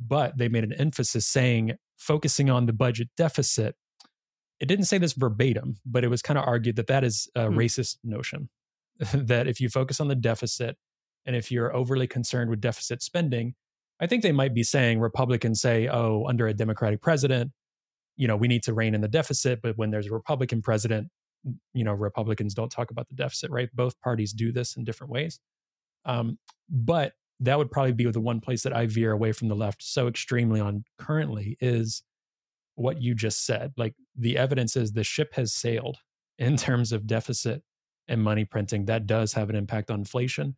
But they made an emphasis saying, focusing on the budget deficit. It didn't say this verbatim, but it was kind of argued that that is a hmm. racist notion. [LAUGHS] that if you focus on the deficit and if you're overly concerned with deficit spending, I think they might be saying Republicans say, oh, under a Democratic president, you know, we need to rein in the deficit. But when there's a Republican president, you know, Republicans don't talk about the deficit, right? Both parties do this in different ways. Um, but that would probably be the one place that I veer away from the left so extremely on currently is what you just said. Like the evidence is the ship has sailed [LAUGHS] in terms of deficit and money printing. That does have an impact on inflation.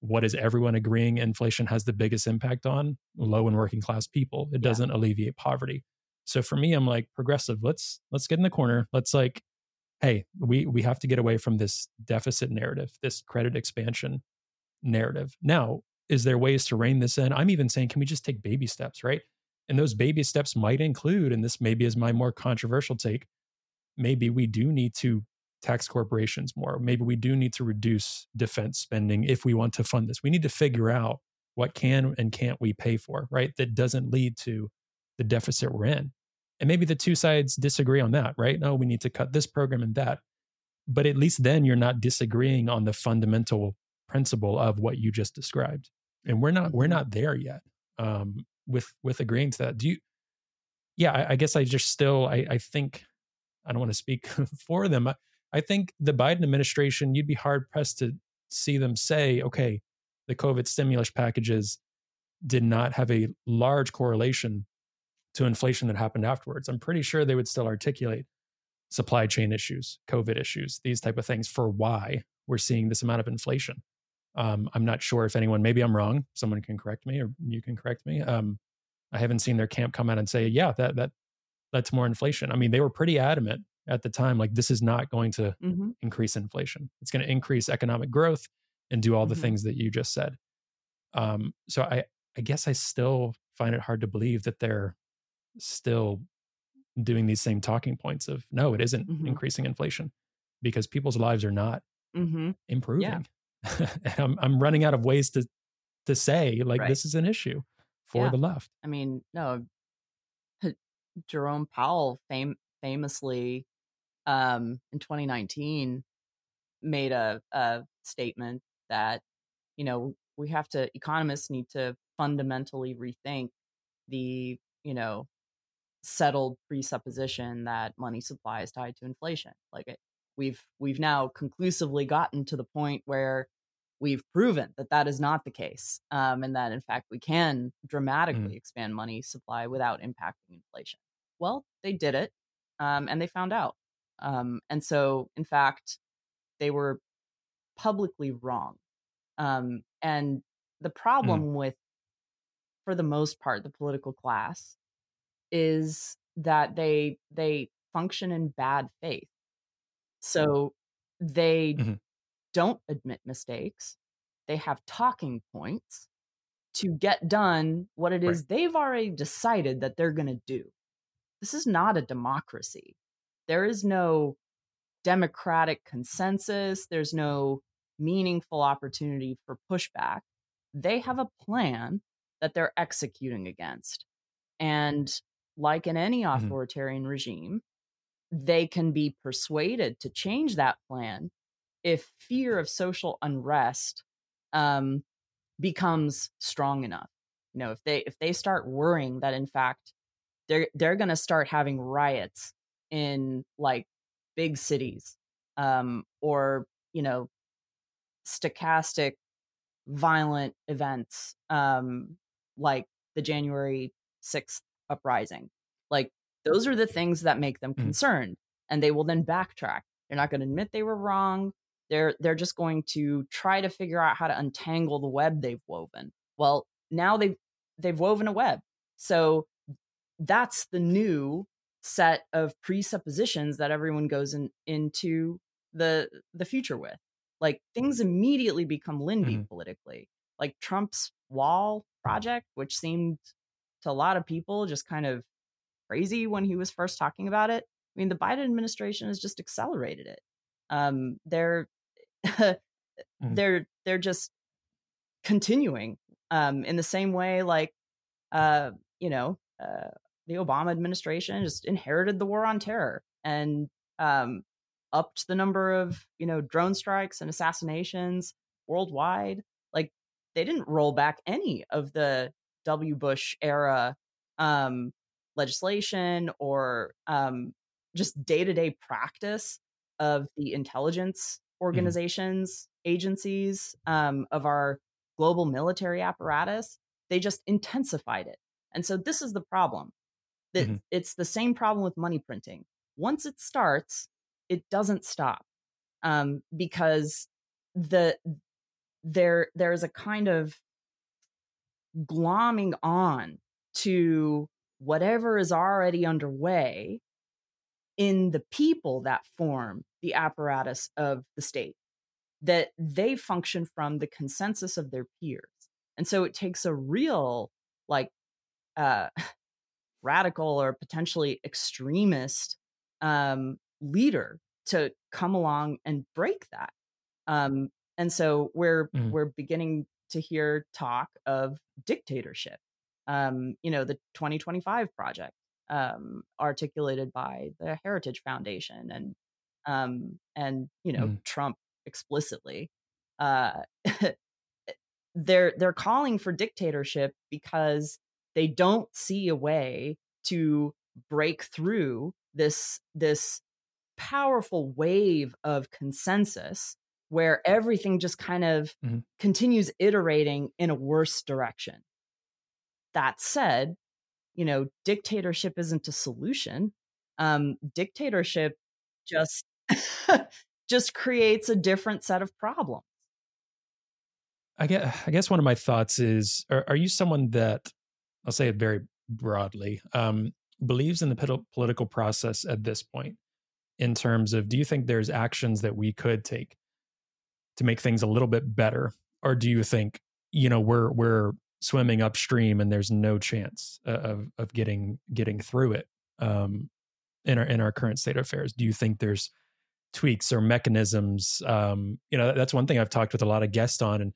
What is everyone agreeing inflation has the biggest impact on? Low and working class people. It yeah. doesn't alleviate poverty. So for me, I'm like progressive. Let's let's get in the corner. Let's like, hey, we we have to get away from this deficit narrative, this credit expansion narrative. Now, is there ways to rein this in? I'm even saying, can we just take baby steps, right? And those baby steps might include, and this maybe is my more controversial take, maybe we do need to tax corporations more. Maybe we do need to reduce defense spending if we want to fund this. We need to figure out what can and can't we pay for, right? That doesn't lead to the deficit we're in. And maybe the two sides disagree on that, right? No, we need to cut this program and that. But at least then you're not disagreeing on the fundamental principle of what you just described. And we're not we're mm-hmm. not there yet um, with with agreeing to that. Do you? Yeah, I, I guess I just still I, I think I don't want to speak [LAUGHS] for them. I, I think the Biden administration, you'd be hard pressed to see them say, okay, the COVID stimulus packages did not have a large correlation to inflation that happened afterwards. I'm pretty sure they would still articulate supply chain issues, COVID issues, these type of things for why we're seeing this amount of inflation. Um, I'm not sure if anyone, maybe I'm wrong. Someone can correct me, or you can correct me. Um, I haven't seen their camp come out and say, "Yeah, that that that's more inflation." I mean, they were pretty adamant at the time, like this is not going to mm-hmm. increase inflation. It's going to increase economic growth and do all mm-hmm. the things that you just said. Um, so I, I guess I still find it hard to believe that they're still doing these same talking points of no, it isn't mm-hmm. increasing inflation because people's lives are not mm-hmm. improving. Yeah. [LAUGHS] and I'm I'm running out of ways to to say like right. this is an issue for yeah. the left. I mean, no, Jerome Powell fam- famously um, in 2019 made a, a statement that you know we have to economists need to fundamentally rethink the you know settled presupposition that money supply is tied to inflation. Like it, we've we've now conclusively gotten to the point where we've proven that that is not the case, um, and that in fact we can mm. dramatically mm. expand money supply without impacting inflation. Well, they did it, um, and they found out. Um, and so, in fact, they were publicly wrong. Um, and the mm. problem mm. with, for the most part, the political class is that they they function in bad faith. So they mm-hmm. Don't admit mistakes. They have talking points to get done what it is right. they've already decided that they're going to do. This is not a democracy. There is no democratic consensus, there's no meaningful opportunity for pushback. They have a plan that they're executing against. And like in any mm-hmm. authoritarian mm-hmm. regime, they can be persuaded to change that plan if fear of social unrest um, becomes strong enough. You know, if they if they start worrying that in fact they're they're going to start having riots in like big cities um, or you know stochastic violent events um, like the January 6th uprising. Like those are the things that make them Mhm. concerned and they will then backtrack. They're not going to admit they were wrong. They're they're just going to try to figure out how to untangle the web they've woven. Well, now they've they've woven a web. So that's the new set of presuppositions that everyone goes in, into the the future with. Like things immediately become Lindy Mhm. politically. Like Trump's wall project, which seemed to a lot of people just kind of crazy when he was first talking about it. I mean, the Biden administration has just accelerated it. Um, they're [LAUGHS] they're they're just continuing um, in the same way, like uh, you know, uh, the Obama administration just inherited the war on terror and um, upped the number of you know drone strikes and assassinations worldwide. Like they didn't roll back any of the W. Bush era um, legislation or um, just day to day practice of the intelligence organizations, agencies um, of our global military apparatus. They just intensified it. And so this is the problem. That Mhm. it's the same problem with money printing. Once it starts, it doesn't stop um, because the there there's a kind of glomming on to whatever is already underway in the people that form the apparatus of the state that they function from the consensus of their peers and so it takes a real like uh [LAUGHS] radical or potentially extremist um leader to come along and break that um and so we're Mhm. we're beginning to hear talk of dictatorship um you know the 2025 project um articulated by the heritage foundation and um and you know Mhm. trump explicitly uh [LAUGHS] they're they're calling for dictatorship because they don't see a way to break through this this powerful wave of consensus where everything just kind of Mhm. continues iterating in a worse direction. That said, you know, dictatorship isn't a solution. Um, dictatorship just [LAUGHS] just creates a different set of problems. I guess, I guess one of my thoughts is are, are you someone that, I'll say it very broadly, um, believes in the political process at this point in terms of do you think there's actions that we could take to make things a little bit better? Or do you think, you know, we're, we're, swimming upstream and there's no chance uh, of of getting getting through it um in our in our current state of affairs do you think there's tweaks or mechanisms um you know that's one thing i've talked with a lot of guests on and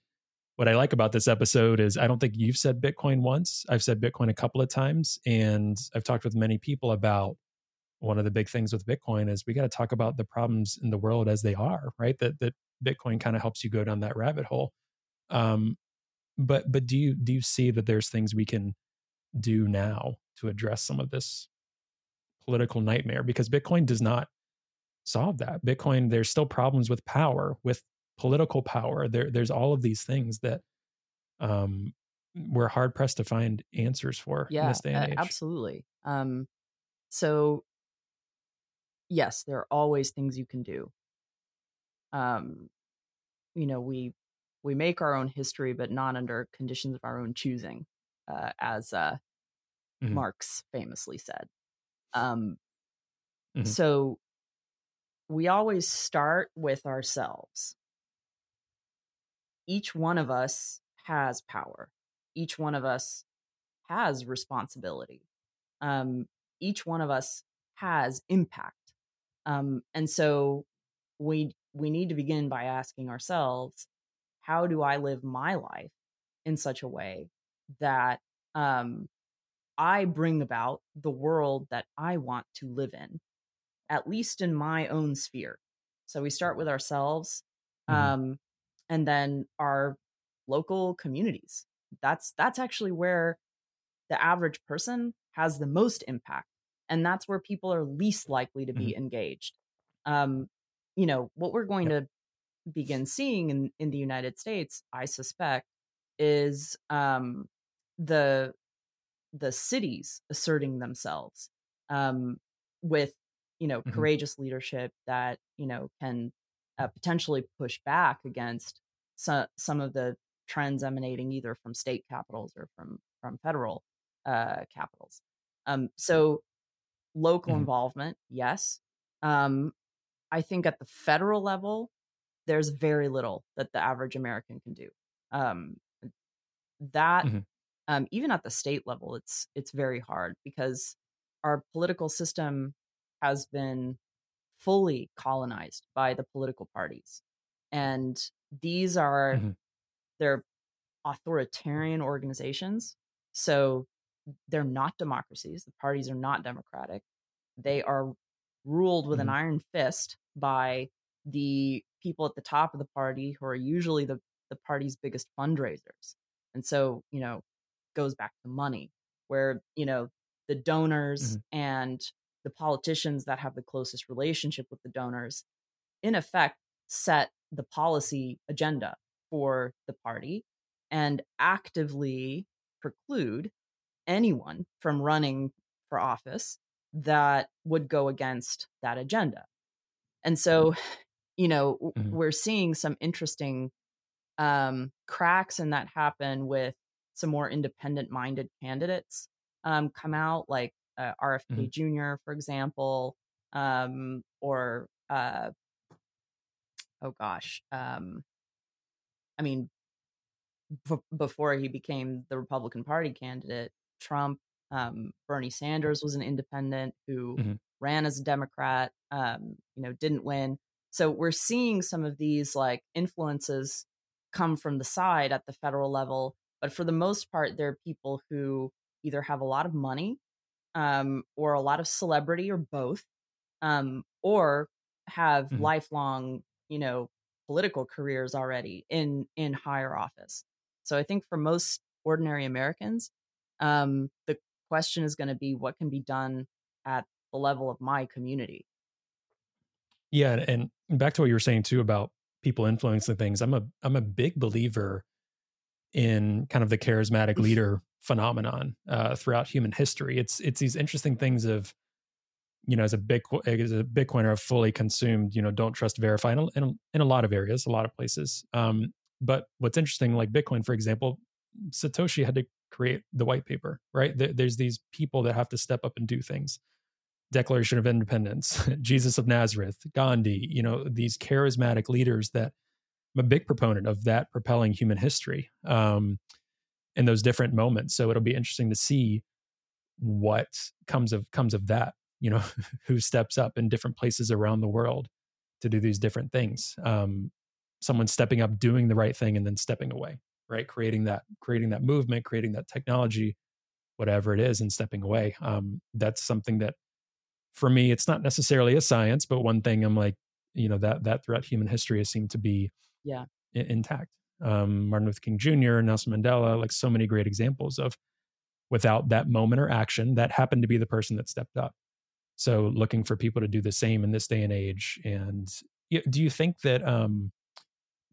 what i like about this episode is i don't think you've said bitcoin once. I've said bitcoin a couple of times and i've talked with many people about one of the big things with bitcoin is we got to talk about the problems in the world as they are right? That that bitcoin kind of helps you go down that rabbit hole. Um but but do you do you see that there's things we can do now to address some of this political nightmare? Because bitcoin does not solve that bitcoin there's still problems with power with political power there there's all of these things that um we're hard pressed to find answers for in Yeah, this day and age absolutely. Um, so yes, there are always things you can do. Um, you know, we we make our own history, but not under conditions of our own choosing, uh, as uh, Mhm. Marx famously said. Um, Mhm. So we always start with ourselves. Each one of us has power. Each one of us has responsibility. Um, each one of us has impact. Um, and so we we need to begin by asking ourselves, how do I live my life in such a way that um, I bring about the world that I want to live in, at least in my own sphere. So we start with ourselves, Mhm. um, and then our local communities. That's that's actually where the average person has the most impact, and that's where people are least likely to be engaged. Um, you know, what we're going yep. to begin seeing in, in the United States, I suspect, is um, the the cities asserting themselves um, with you know mm-hmm. courageous leadership that you know can uh, potentially push back against so, some of the trends emanating either from state capitals or from from federal uh, capitals. Um, so local mm-hmm. involvement, yes. Um, I think at the federal level, there's very little that the average American can do. Um, that mm-hmm. um, even at the state level, it's it's very hard because our political system has been fully colonized by the political parties, and these are mm-hmm. they're authoritarian organizations. So they're not democracies. The parties are not democratic. They are ruled with mm-hmm. an iron fist by the people at the top of the party who are usually the, the party's biggest fundraisers. And so, you know, goes back to money, where, you know, the donors mm-hmm. and the politicians that have the closest relationship with the donors, in effect, set the policy agenda for the party and actively preclude anyone from running for office that would go against that agenda. And so, you know, mm-hmm. we're seeing some interesting um, cracks in that happen with some more independent minded candidates um, come out, like uh, RFK mm-hmm. Jr., for example, um, or, uh, oh gosh, um, I mean, b- before he became the Republican Party candidate, Trump, um, Bernie Sanders was an independent who mm-hmm. ran as a Democrat, um, you know, didn't win. So we're seeing some of these like influences come from the side at the federal level, but for the most part, they're people who either have a lot of money um, or a lot of celebrity or both, um, or have mm-hmm. lifelong, you know, political careers already in in higher office. So I think for most ordinary Americans, um, the question is going to be what can be done at the level of my community. Yeah, and back to what you were saying too about people influencing things. I'm a I'm a big believer in kind of the charismatic [LAUGHS] leader phenomenon uh, throughout human history. It's it's these interesting things of you know as a big as a Bitcoiner, fully consumed you know don't trust verify in a, in a, in a lot of areas, a lot of places. Um, but what's interesting, like Bitcoin, for example, Satoshi had to create the white paper, right? There's these people that have to step up and do things. Declaration of Independence, [LAUGHS] Jesus of Nazareth, Gandhi, you know, these charismatic leaders that I'm a big proponent of that propelling human history um, in those different moments. So it'll be interesting to see what comes of comes of that. You know, [LAUGHS] who steps up in different places around the world to do these different things. Um, someone stepping up, doing the right thing, and then stepping away. Right, creating that creating that movement, creating that technology, whatever it is, and stepping away. Um, that's something that, for me, it's not necessarily a science, but one thing I'm like, you know, that that throughout human history has seemed to be yeah I- intact. Um, Martin Luther King Jr., Nelson Mandela, like so many great examples of without that moment or action, that happened to be the person that stepped up. So looking for people to do the same in this day and age. And do you think that um,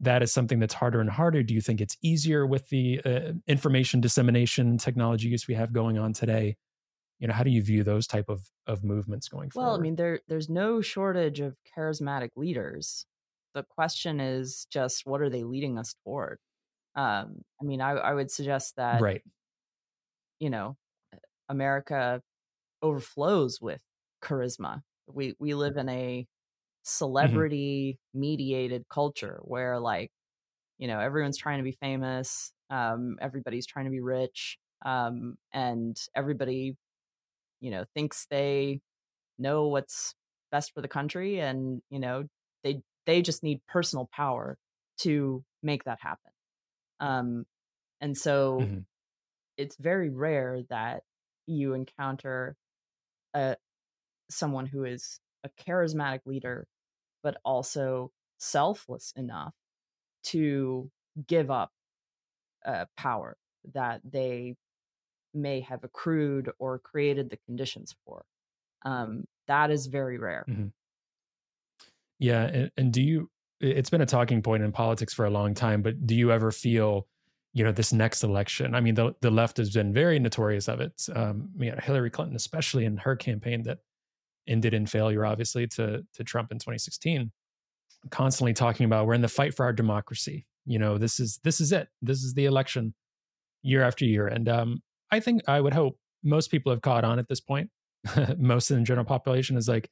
that is something that's harder and harder? Do you think it's easier with the uh, information dissemination technology use we have going on today? You know, how do you view those type of of movements going well, forward? Well, I mean, there there's no shortage of charismatic leaders the question is just what are they leading us toward? Um, I mean, I, I would suggest that, right. you know, America overflows with charisma. We we live in a celebrity mediated mm-hmm. culture where like, you know, everyone's trying to be famous, um, everybody's trying to be rich, um, and everybody, you know, thinks they know what's best for the country and, you know, they just need personal power to make that happen. Um, and so mm-hmm. it's very rare that you encounter a someone who is a charismatic leader, but also selfless enough to give up uh, power that they may have accrued or created the conditions for. Um, that is very rare. Mm-hmm. Yeah, and, and do you? It's been a talking point in politics for a long time, but do you ever feel? you know this next election i mean the, the left has been very notorious of it um, you know, hillary clinton especially in her campaign that ended in failure obviously to to trump in 2016 constantly talking about we're in the fight for our democracy you know this is this is it this is the election year after year and um, i think i would hope most people have caught on at this point [LAUGHS] most of the general population is like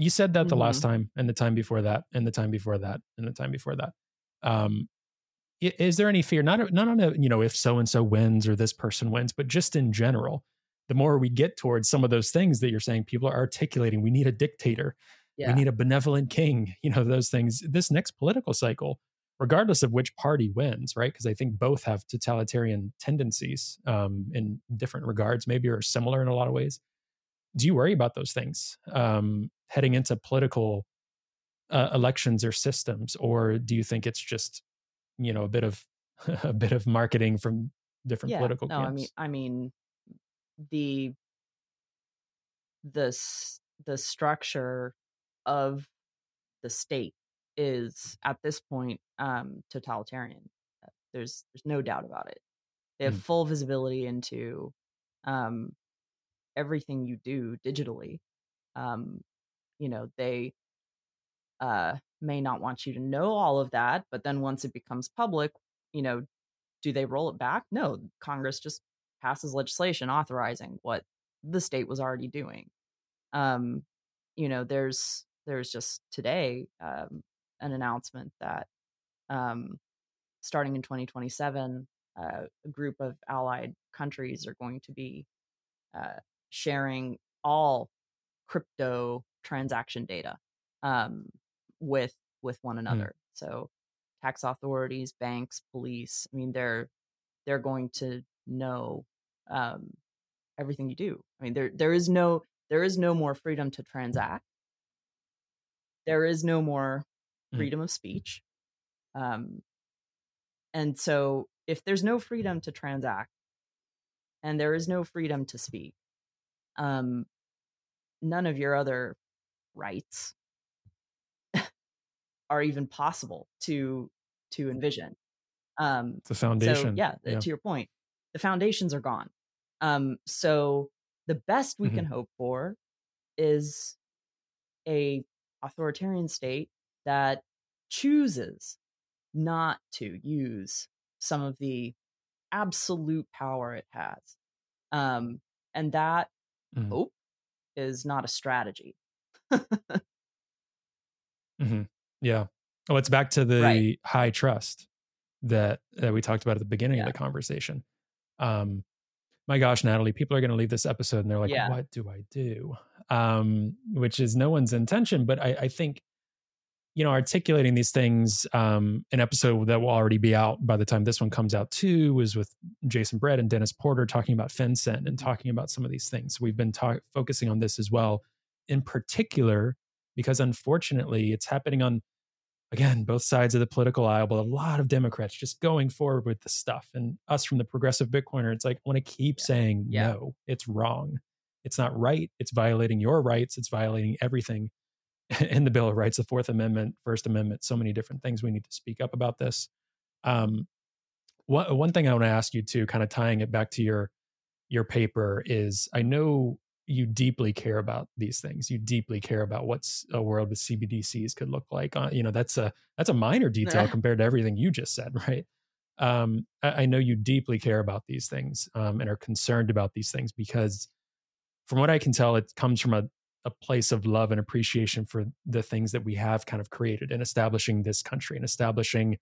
you said that the mm-hmm. last time and the time before that and the time before that and the time before that um, is there any fear not not on a you know if so and so wins or this person wins but just in general the more we get towards some of those things that you're saying people are articulating we need a dictator yeah. we need a benevolent king you know those things this next political cycle regardless of which party wins right because i think both have totalitarian tendencies um, in different regards maybe are similar in a lot of ways do you worry about those things um, heading into political uh, elections or systems or do you think it's just you know a bit of [LAUGHS] a bit of marketing from different yeah, political no, camps. I mean I mean the the the structure of the state is at this point um totalitarian. There's there's no doubt about it. They have mm. full visibility into um everything you do digitally. Um you know, they uh may not want you to know all of that, but then once it becomes public, you know, do they roll it back? No, Congress just passes legislation authorizing what the state was already doing. Um, you know, there's there's just today um, an announcement that um, starting in 2027, uh, a group of allied countries are going to be uh, sharing all crypto transaction data. Um, with with one hmm. another. Mm. So tax authorities, banks, police, I mean they're they're going to know um, everything you do. I mean there there is no there is no more freedom to transact. There is no more hmm. freedom mm. of speech. Um, and so if there's no freedom to transact and there is no freedom to speak, um, none of your other rights are even possible to to envision. Um, the foundation. So yeah, yeah, to your point, the foundations are gone. Um, so the best we mm-hmm. can hope for is a authoritarian state that chooses not to use some of the absolute power it has. Um, and that mm-hmm. hope is not a strategy. [LAUGHS] mm-hmm. Yeah. Oh, it's back to the right. high trust that that we talked about at the beginning yeah. of the conversation. Um, my gosh, Natalie, people are going to leave this episode and they're like, yeah. "What do I do?" Um, which is no one's intention, but I, I think you know articulating these things. Um, an episode that will already be out by the time this one comes out too was with Jason Brett and Dennis Porter talking about FinCEN and talking about some of these things. We've been talk- focusing on this as well, in particular because unfortunately it's happening on again both sides of the political aisle but a lot of democrats just going forward with the stuff and us from the progressive bitcoiner it's like i want to keep yeah. saying yeah. no it's wrong it's not right it's violating your rights it's violating everything [LAUGHS] in the bill of rights the fourth amendment first amendment so many different things we need to speak up about this um, one, one thing i want to ask you too kind of tying it back to your your paper is i know you deeply care about these things. You deeply care about what's a world with CBDCs could look like. Uh, you know, that's a that's a minor detail [LAUGHS] compared to everything you just said, right? Um, I, I, know you deeply care about these things um, and are concerned about these things because, from what I can tell, it comes from a a place of love and appreciation for the things that we have kind of created and establishing this country and establishing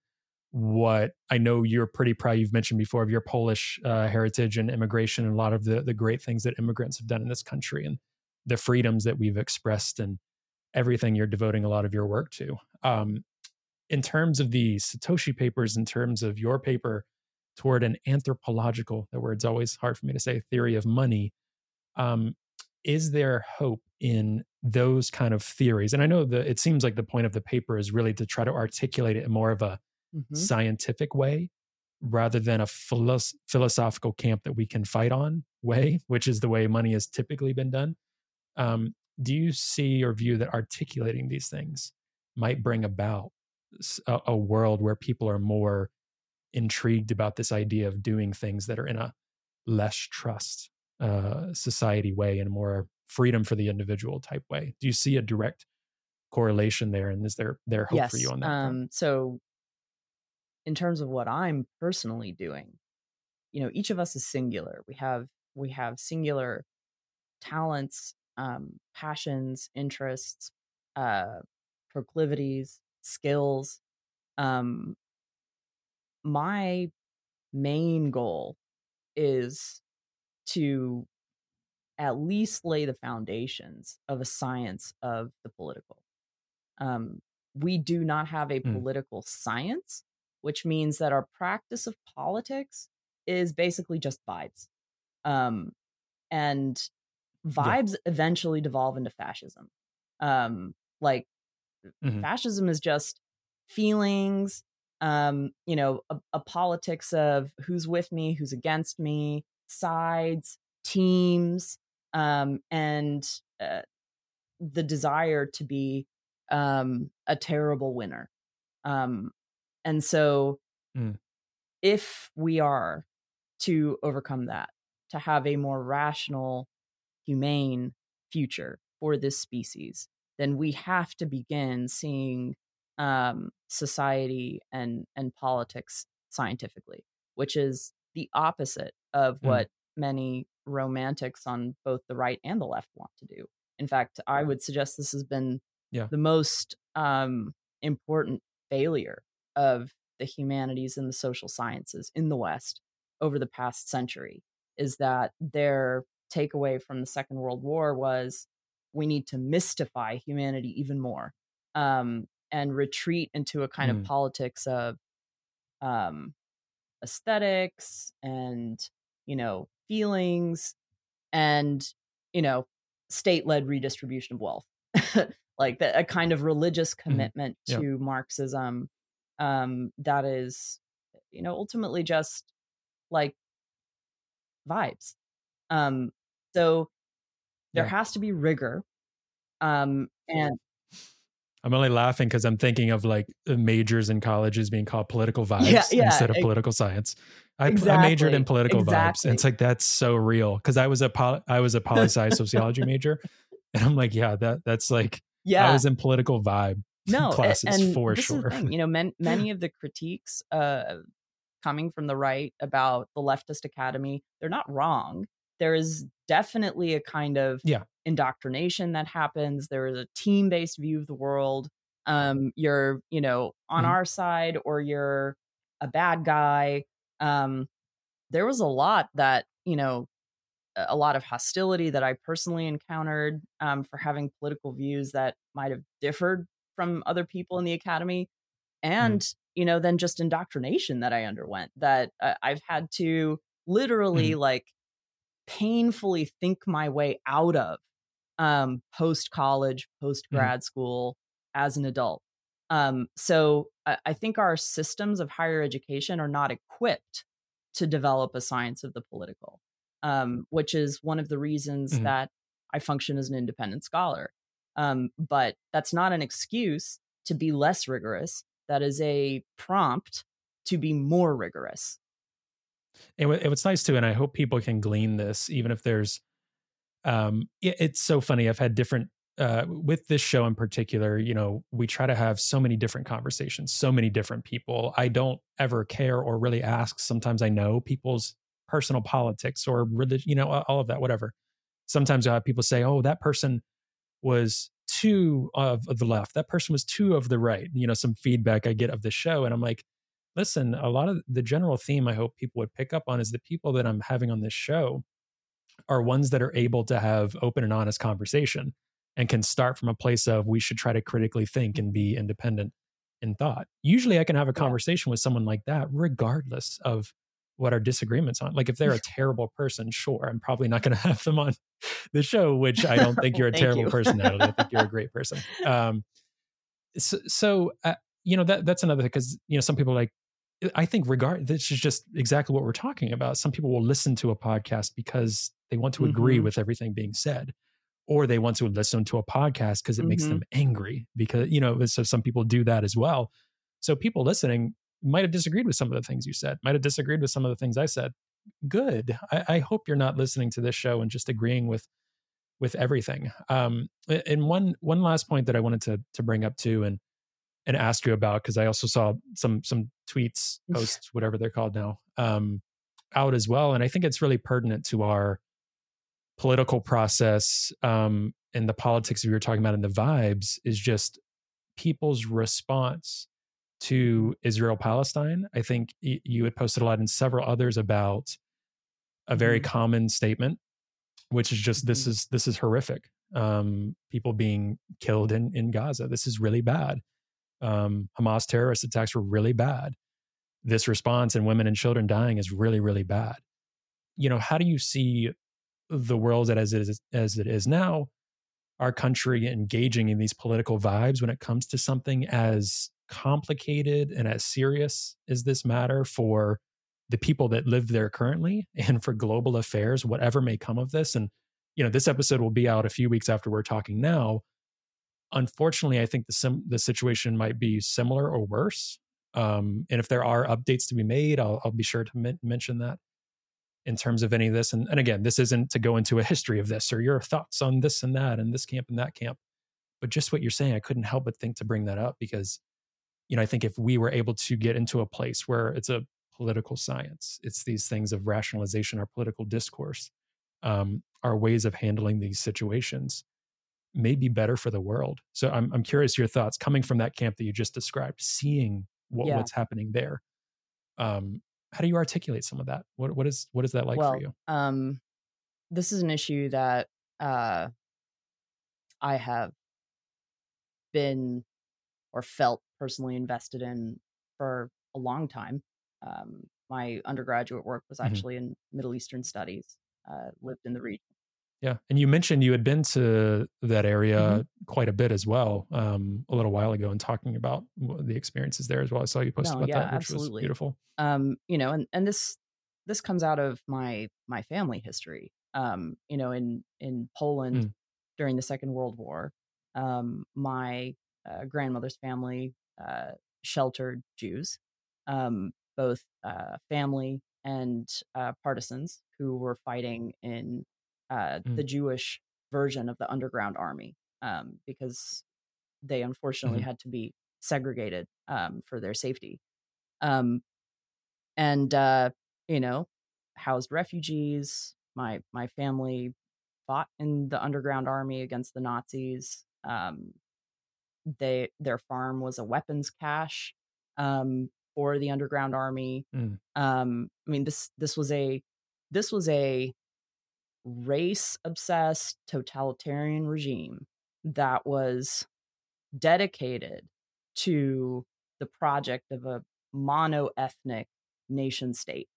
what I know you're pretty proud. You've mentioned before of your Polish uh, heritage and immigration, and a lot of the the great things that immigrants have done in this country, and the freedoms that we've expressed, and everything you're devoting a lot of your work to. Um, in terms of the Satoshi papers, in terms of your paper toward an anthropological, that word's always hard for me to say, theory of money. Um, is there hope in those kind of theories? And I know that it seems like the point of the paper is really to try to articulate it in more of a mm-hmm. scientific way rather than a philosoph- philosophical camp that we can fight on [LAUGHS] way, which is the way money has typically been done. Um, do you see or view that articulating these things might bring about a, a world where people are more intrigued about this idea of doing things that are in a less trust uh, society way and more freedom for the individual type way. Do you see a direct correlation there? And is there there hope yes, for you on that? Um, so, in terms of what I'm personally doing, you know, each of us is singular. We have we have singular talents, um, passions, interests, uh, proclivities, skills. Um, my main goal is to at least lay the foundations of a science of the political. Um, we do not have a mm. political science, which means that our practice of politics is basically just vibes. Um, and vibes yeah. eventually devolve into fascism. Um, like mm-hmm. fascism is just feelings, um, you know, a, a politics of who's with me, who's against me, sides, teams, um, and uh, the desire to be um, a terrible winner. Um, and so, mm. if we are to overcome that, to have a more rational, humane future for this species, then we have to begin seeing um, society and and politics scientifically, which is the opposite of mm. what many romantics on both the right and the left want to do. In fact, I would suggest this has been yeah. the most um, important failure of the humanities and the social sciences in the West over the past century is that their takeaway from the Second World War was we need to mystify humanity even more um, and retreat into a kind mm. of politics of um, aesthetics and you know feelings and you know state-led redistribution of wealth [LAUGHS] like the, a kind of religious mm-hmm. commitment mm-hmm. to marxism um that is you know ultimately just like vibes um so there yeah. has to be rigor um and I'm only laughing because I'm thinking of like majors in colleges being called political [LAUGHS] vibes yeah, yeah, instead of it, political science. I, exactly, I, majored in political exactly. vibes, and it's like that's so real because I was a poly, I was a poli sci sociology [LAUGHS] major, and I'm like, yeah, that that's like yeah, I was in political vibe [LAUGHS] no classes and for sure. You know, men, many of the critiques uh, coming from the right about the leftist academy, they're not wrong. There is definitely a kind of yeah indoctrination that happens. There is a team based view of the world. Um, you're, you know, on mm-hmm. our side or you're a bad guy. Um, there was a lot that, you know, a lot of hostility that I personally encountered um, for having political views that might have differed from other people in the academy. Mm-hmm. And, mm. you know, then just indoctrination that I underwent that uh, I've had to literally mm. like painfully think my way out of um, post college, post grad mm. school as an adult. Um, so I, think our systems of higher education are not equipped to develop a science of the political, um, which is one of the reasons mm-hmm. that I function as an independent scholar. Um, but that's not an excuse to be less rigorous. That is a prompt to be more rigorous. And what's nice too, and I hope people can glean this, even if there's um, it, it's so funny. I've had different uh, with this show in particular, you know, we try to have so many different conversations, so many different people. I don't ever care or really ask. Sometimes I know people's personal politics or religion, you know, all of that, whatever. Sometimes I have people say, "Oh, that person was too of, of the left. That person was too of the right." You know, some feedback I get of the show, and I'm like, listen, a lot of the general theme I hope people would pick up on is the people that I'm having on this show are ones that are able to have open and honest conversation and can start from a place of we should try to critically think and be independent in thought. Usually I can have a conversation with someone like that regardless of what our disagreements on. Like if they're a [LAUGHS] terrible person, sure, I'm probably not going [LAUGHS] to have them on the show, which I don't think you're a terrible you. person, Natalie. I think you're a [LAUGHS] great person. Um, so, so uh, you know that that's another thing, because you know some people like I think regard this is just exactly what we're talking about. Some people will listen to a podcast because they want to agree mm-hmm. with everything being said or they want to listen to a podcast because it mm-hmm. makes them angry because you know so some people do that as well. So people listening might have disagreed with some of the things you said might have disagreed with some of the things i said. Good. I, I hope you're not listening to this show and just agreeing with with everything. Um and one one last point that i wanted to to bring up too and and ask you about because i also saw some some tweets [LAUGHS] posts whatever they're called now um out as well and i think it's really pertinent to our political process um, and the politics we were talking about and the vibes is just people's response to Israel Palestine. I think you had posted a lot and several others about a very mm-hmm. common statement, which is just this mm-hmm. is this is horrific. Um, people being killed in in Gaza. This is really bad. Um, Hamas terrorist attacks were really bad. This response and women and children dying is really really bad. You know, how do you see the world as it is as it is now, our country engaging in these political vibes when it comes to something as complicated and as serious as this matter for the people that live there currently [LAUGHS] and for global affairs, whatever may come of this. And, you know, this episode will be out a few weeks after we're talking now. Unfortunately, I think the sim- the situation might be similar or worse. Um, and if there are updates to be made, I'll, I'll be sure to mention that in terms of any of this. And, and again, this isn't to go into a history of this or your thoughts on this and that and this camp and that camp. But just what you're saying, I couldn't help but think to bring that up because, you know, I think if we were able to get into a place where it's a political science, it's these things of rationalization, our political discourse, um, our ways of handling these situations may be better for the world. So I'm, I'm curious your thoughts coming from that camp that you just described, seeing what, yeah. what's happening there. Um, how do you articulate some of that? What what is what is that like well, for you? Um, this is an issue that uh, I have been or felt personally invested in for a long time. Um, my undergraduate work was mm-hmm. actually mm-hmm. in Middle Eastern studies. Uh, lived in the region yeah, and you mentioned you had been to that area mm-hmm. quite a bit as well, um, a little while ago, and talking about the experiences there as well. I saw you posted no, about yeah, that, which absolutely. was beautiful. Um, you know, and and this this comes out of my my family history. Um, you know, in in Poland mm. during the Second World War, um, my uh, grandmother's family uh, sheltered Jews, um, both uh, family and uh, partisans who were fighting in uh, mm. the Jewish version of the underground army um, because they unfortunately mm-hmm. had to be segregated um, for their safety. Um, and uh, you know, housed refugees. My my family fought in the underground army against the Nazis. Um, they their farm was a weapons cache um, for the underground army. Mm. Um, I mean this this was a this was a race obsessed totalitarian regime that was dedicated to the project of a mono ethnic nation state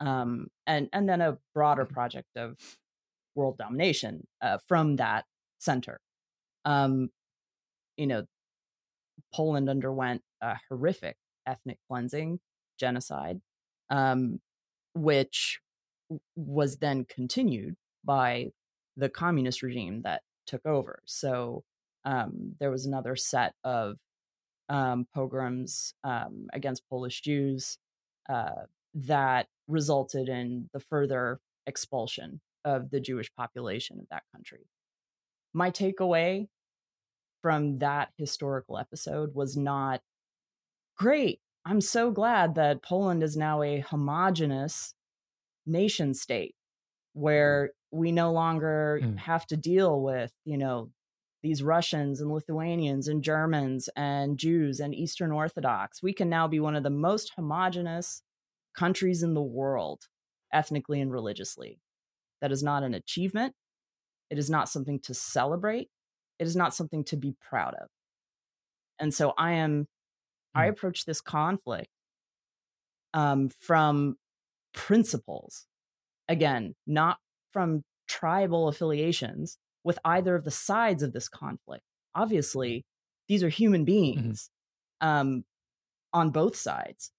um, and and then a broader mm-hmm. project of world domination uh, from that center um, you know poland underwent a horrific ethnic cleansing genocide um, which was then continued by the communist regime that took over. So um, there was another set of um, pogroms um, against Polish Jews uh, that resulted in the further expulsion of the Jewish population of that country. My takeaway from that historical episode was not great. I'm so glad that Poland is now a homogenous nation state where we no longer mm. have to deal with, you know, these Russians and Lithuanians and Germans and Jews and Eastern Orthodox. We can now be one of the most homogenous countries in the world, ethnically and religiously. That is not an achievement. It is not something to celebrate. It is not something to be proud of. And so I am, mm. I approach this conflict um, from principles. Again, not from tribal affiliations with either of the sides of this conflict. Obviously, these are human mm-hmm. beings mm-hmm. um, on both sides.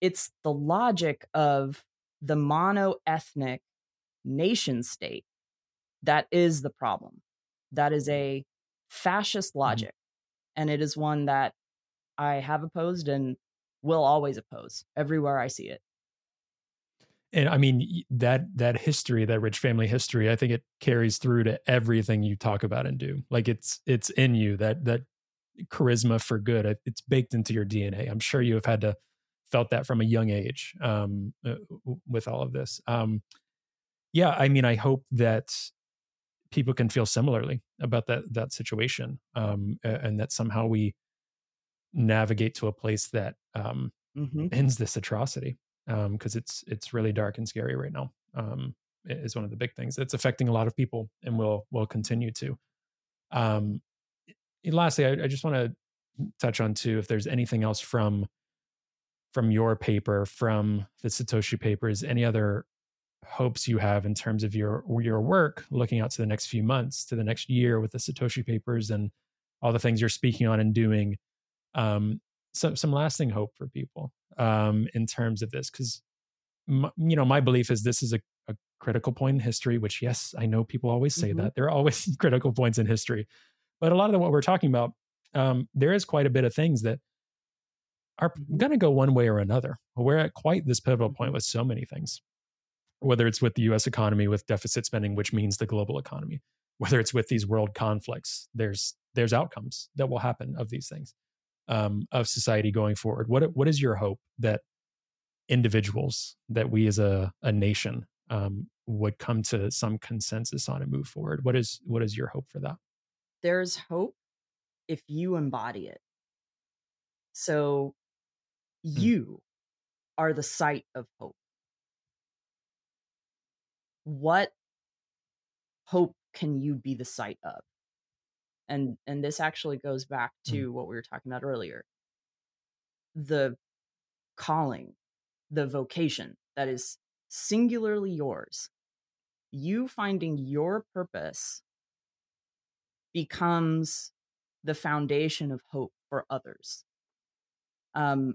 It's the logic of the mono ethnic nation state that is the problem. That is a fascist Mm-hmm. logic. And it is one that I have opposed and will always oppose everywhere I see it. And i mean that that history that rich family history i think it carries through to everything you talk about and do. Like it's it's in you that that charisma for good it's baked into your dna i'm sure you have had to felt that from a young age um uh, with all of this. Um yeah i mean i hope that people can feel similarly about that that situation um and that somehow we navigate to a place that um hmm ends this atrocity because it's it's really dark and scary right now. Um, is one of the big things that's affecting a lot of people and will will continue to. Um, lastly, I, I just want to touch on too if there's anything else from from your paper, from the Satoshi papers, any other hopes you have in terms of your your work looking out to the next few months, to the next year with the Satoshi papers and all the things you're speaking on and doing. Um, some some lasting hope for people um, in terms of this because you know my belief is this is a, a critical point in history which yes i know people always say Mhm. that there are always [LAUGHS] critical points in history but a lot of the, what we're talking about um, there is quite a bit of things that are Mhm. going to go one way or another we're at quite this pivotal point Mhm. with so many things whether it's with the us economy with deficit spending which means the global economy whether it's with these world conflicts there's there's outcomes that will happen of these things um, of society going forward. What what is your hope that individuals, that we as a a nation, um, would come to some consensus on and move forward? What is what is your hope for that? There's hope if you embody it. So you are the site of hope. What hope can you be the site of? And and this actually goes back Mm. to what we were talking about earlier. The calling, the vocation that is singularly yours. You finding your purpose becomes the foundation of hope for others. Um,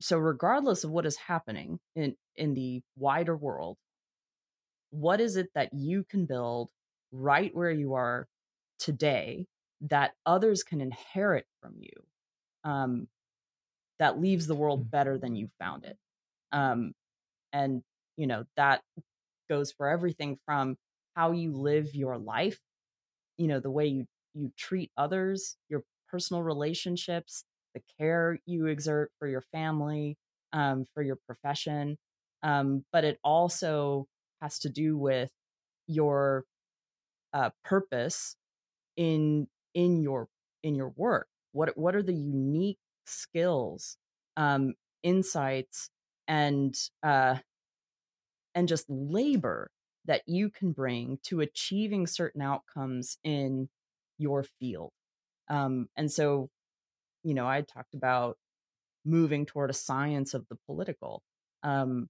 so regardless of what is happening in in the wider world, what is it that you can build right where you are today that others can inherit from you um, that leaves the world Mm. better than you found it um, and you know that goes for everything from how you live your life you know the way you you treat others your personal relationships the care you exert for your family um, for your profession um, but it also has to do with your uh, purpose in in your in your work what what are the unique skills um, insights and uh, and just labor that you can bring to achieving certain outcomes in your field. Um, and so, you know, I talked about moving toward a science of the political, um,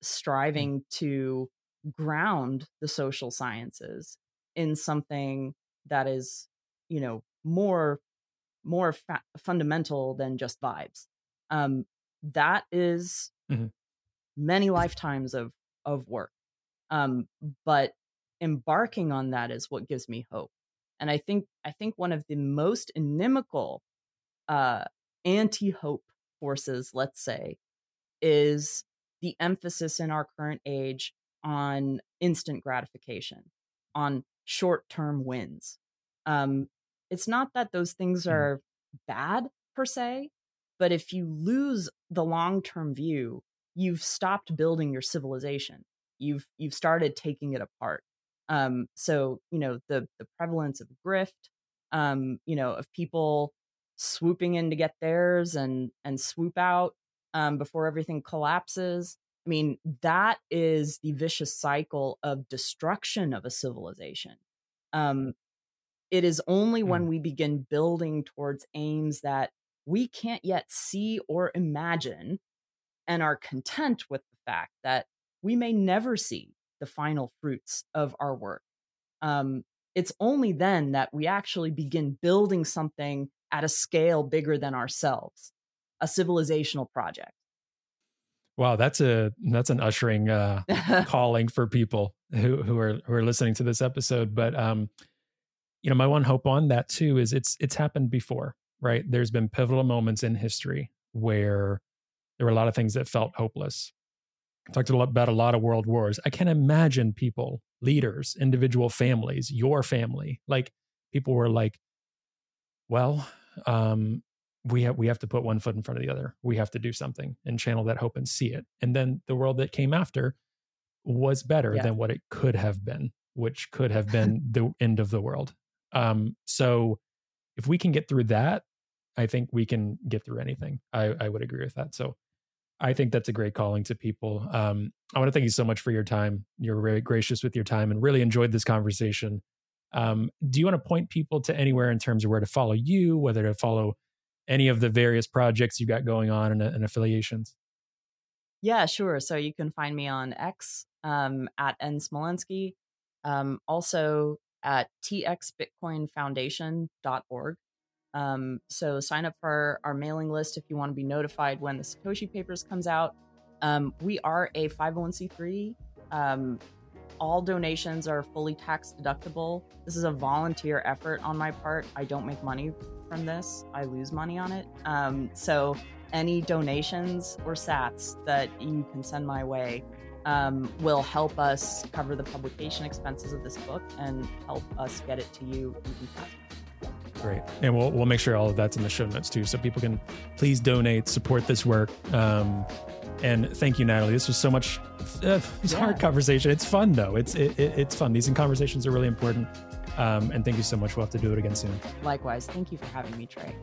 striving to ground the social sciences in something that is, you know, more more fa- fundamental than just vibes. Um, that is Mhm. many lifetimes of of work um but embarking on that is what gives me hope and i think i think one of the most inimical uh anti-hope forces let's say is the emphasis in our current age on instant gratification on short-term wins um it's not that those things are bad per se but if you lose the long-term view you've stopped building your civilization. You've you've started taking it apart. Um so you know the the prevalence of grift um you know of people swooping in to get theirs and and swoop out um before everything collapses i mean that is the vicious cycle of destruction of a civilization. Um it is only when Mm. we begin building towards aims that we can't yet see or imagine and are content with the fact that we may never see the final fruits of our work. Um, it's only then that we actually begin building something at a scale bigger than ourselves, a civilizational project. Wow, that's a that's an ushering uh, [LAUGHS] calling for people who who are who are listening to this episode. But um, you know, my one hope on that too is it's it's happened before, right? There's been pivotal moments in history where there were a lot of things that felt hopeless. I talked about a lot of world wars. I can imagine people, leaders, individual families, your family, like people were like, well, um, we have we have to put one foot in front of the other. We have to do something and channel that hope and see it. And then the world that came after was better yeah. than what it could have been, which could have been the end of the world. Um, so if we can get through that, I think we can get through anything. I, I would agree with that. So I think that's a great calling to people. Um, I want to thank you so much for your time. You're very gracious with your time and really enjoyed this conversation. Um, do you want to point people to anywhere in terms of where to follow you, whether to follow any of the various projects you got going on and, and affiliations? Yeah, sure. So you can find me on X um, at N Smolenski, um, also at txbitcoinfoundation.org. Um, so sign up for our mailing list if you want to be notified when the Satoshi Papers comes out. Um, we are a 501c3. Um, all donations are fully tax deductible. This is a volunteer effort on my part. I don't make money from this. I lose money on it. Um, so any donations or sats that you can send my way um, will help us cover the publication expenses of this book and help us get it to you even faster. Great. And we'll, we'll make sure all of that's in the show notes too. So people can please donate, support this work. Um, and thank you, Natalie. This was so much. Uh, it's yeah. hard conversation. It's fun though. It's it, it, it's fun. These conversations are really important. Um, and thank you so much. We'll have to do it again soon. Likewise. Thank you for having me, Trey.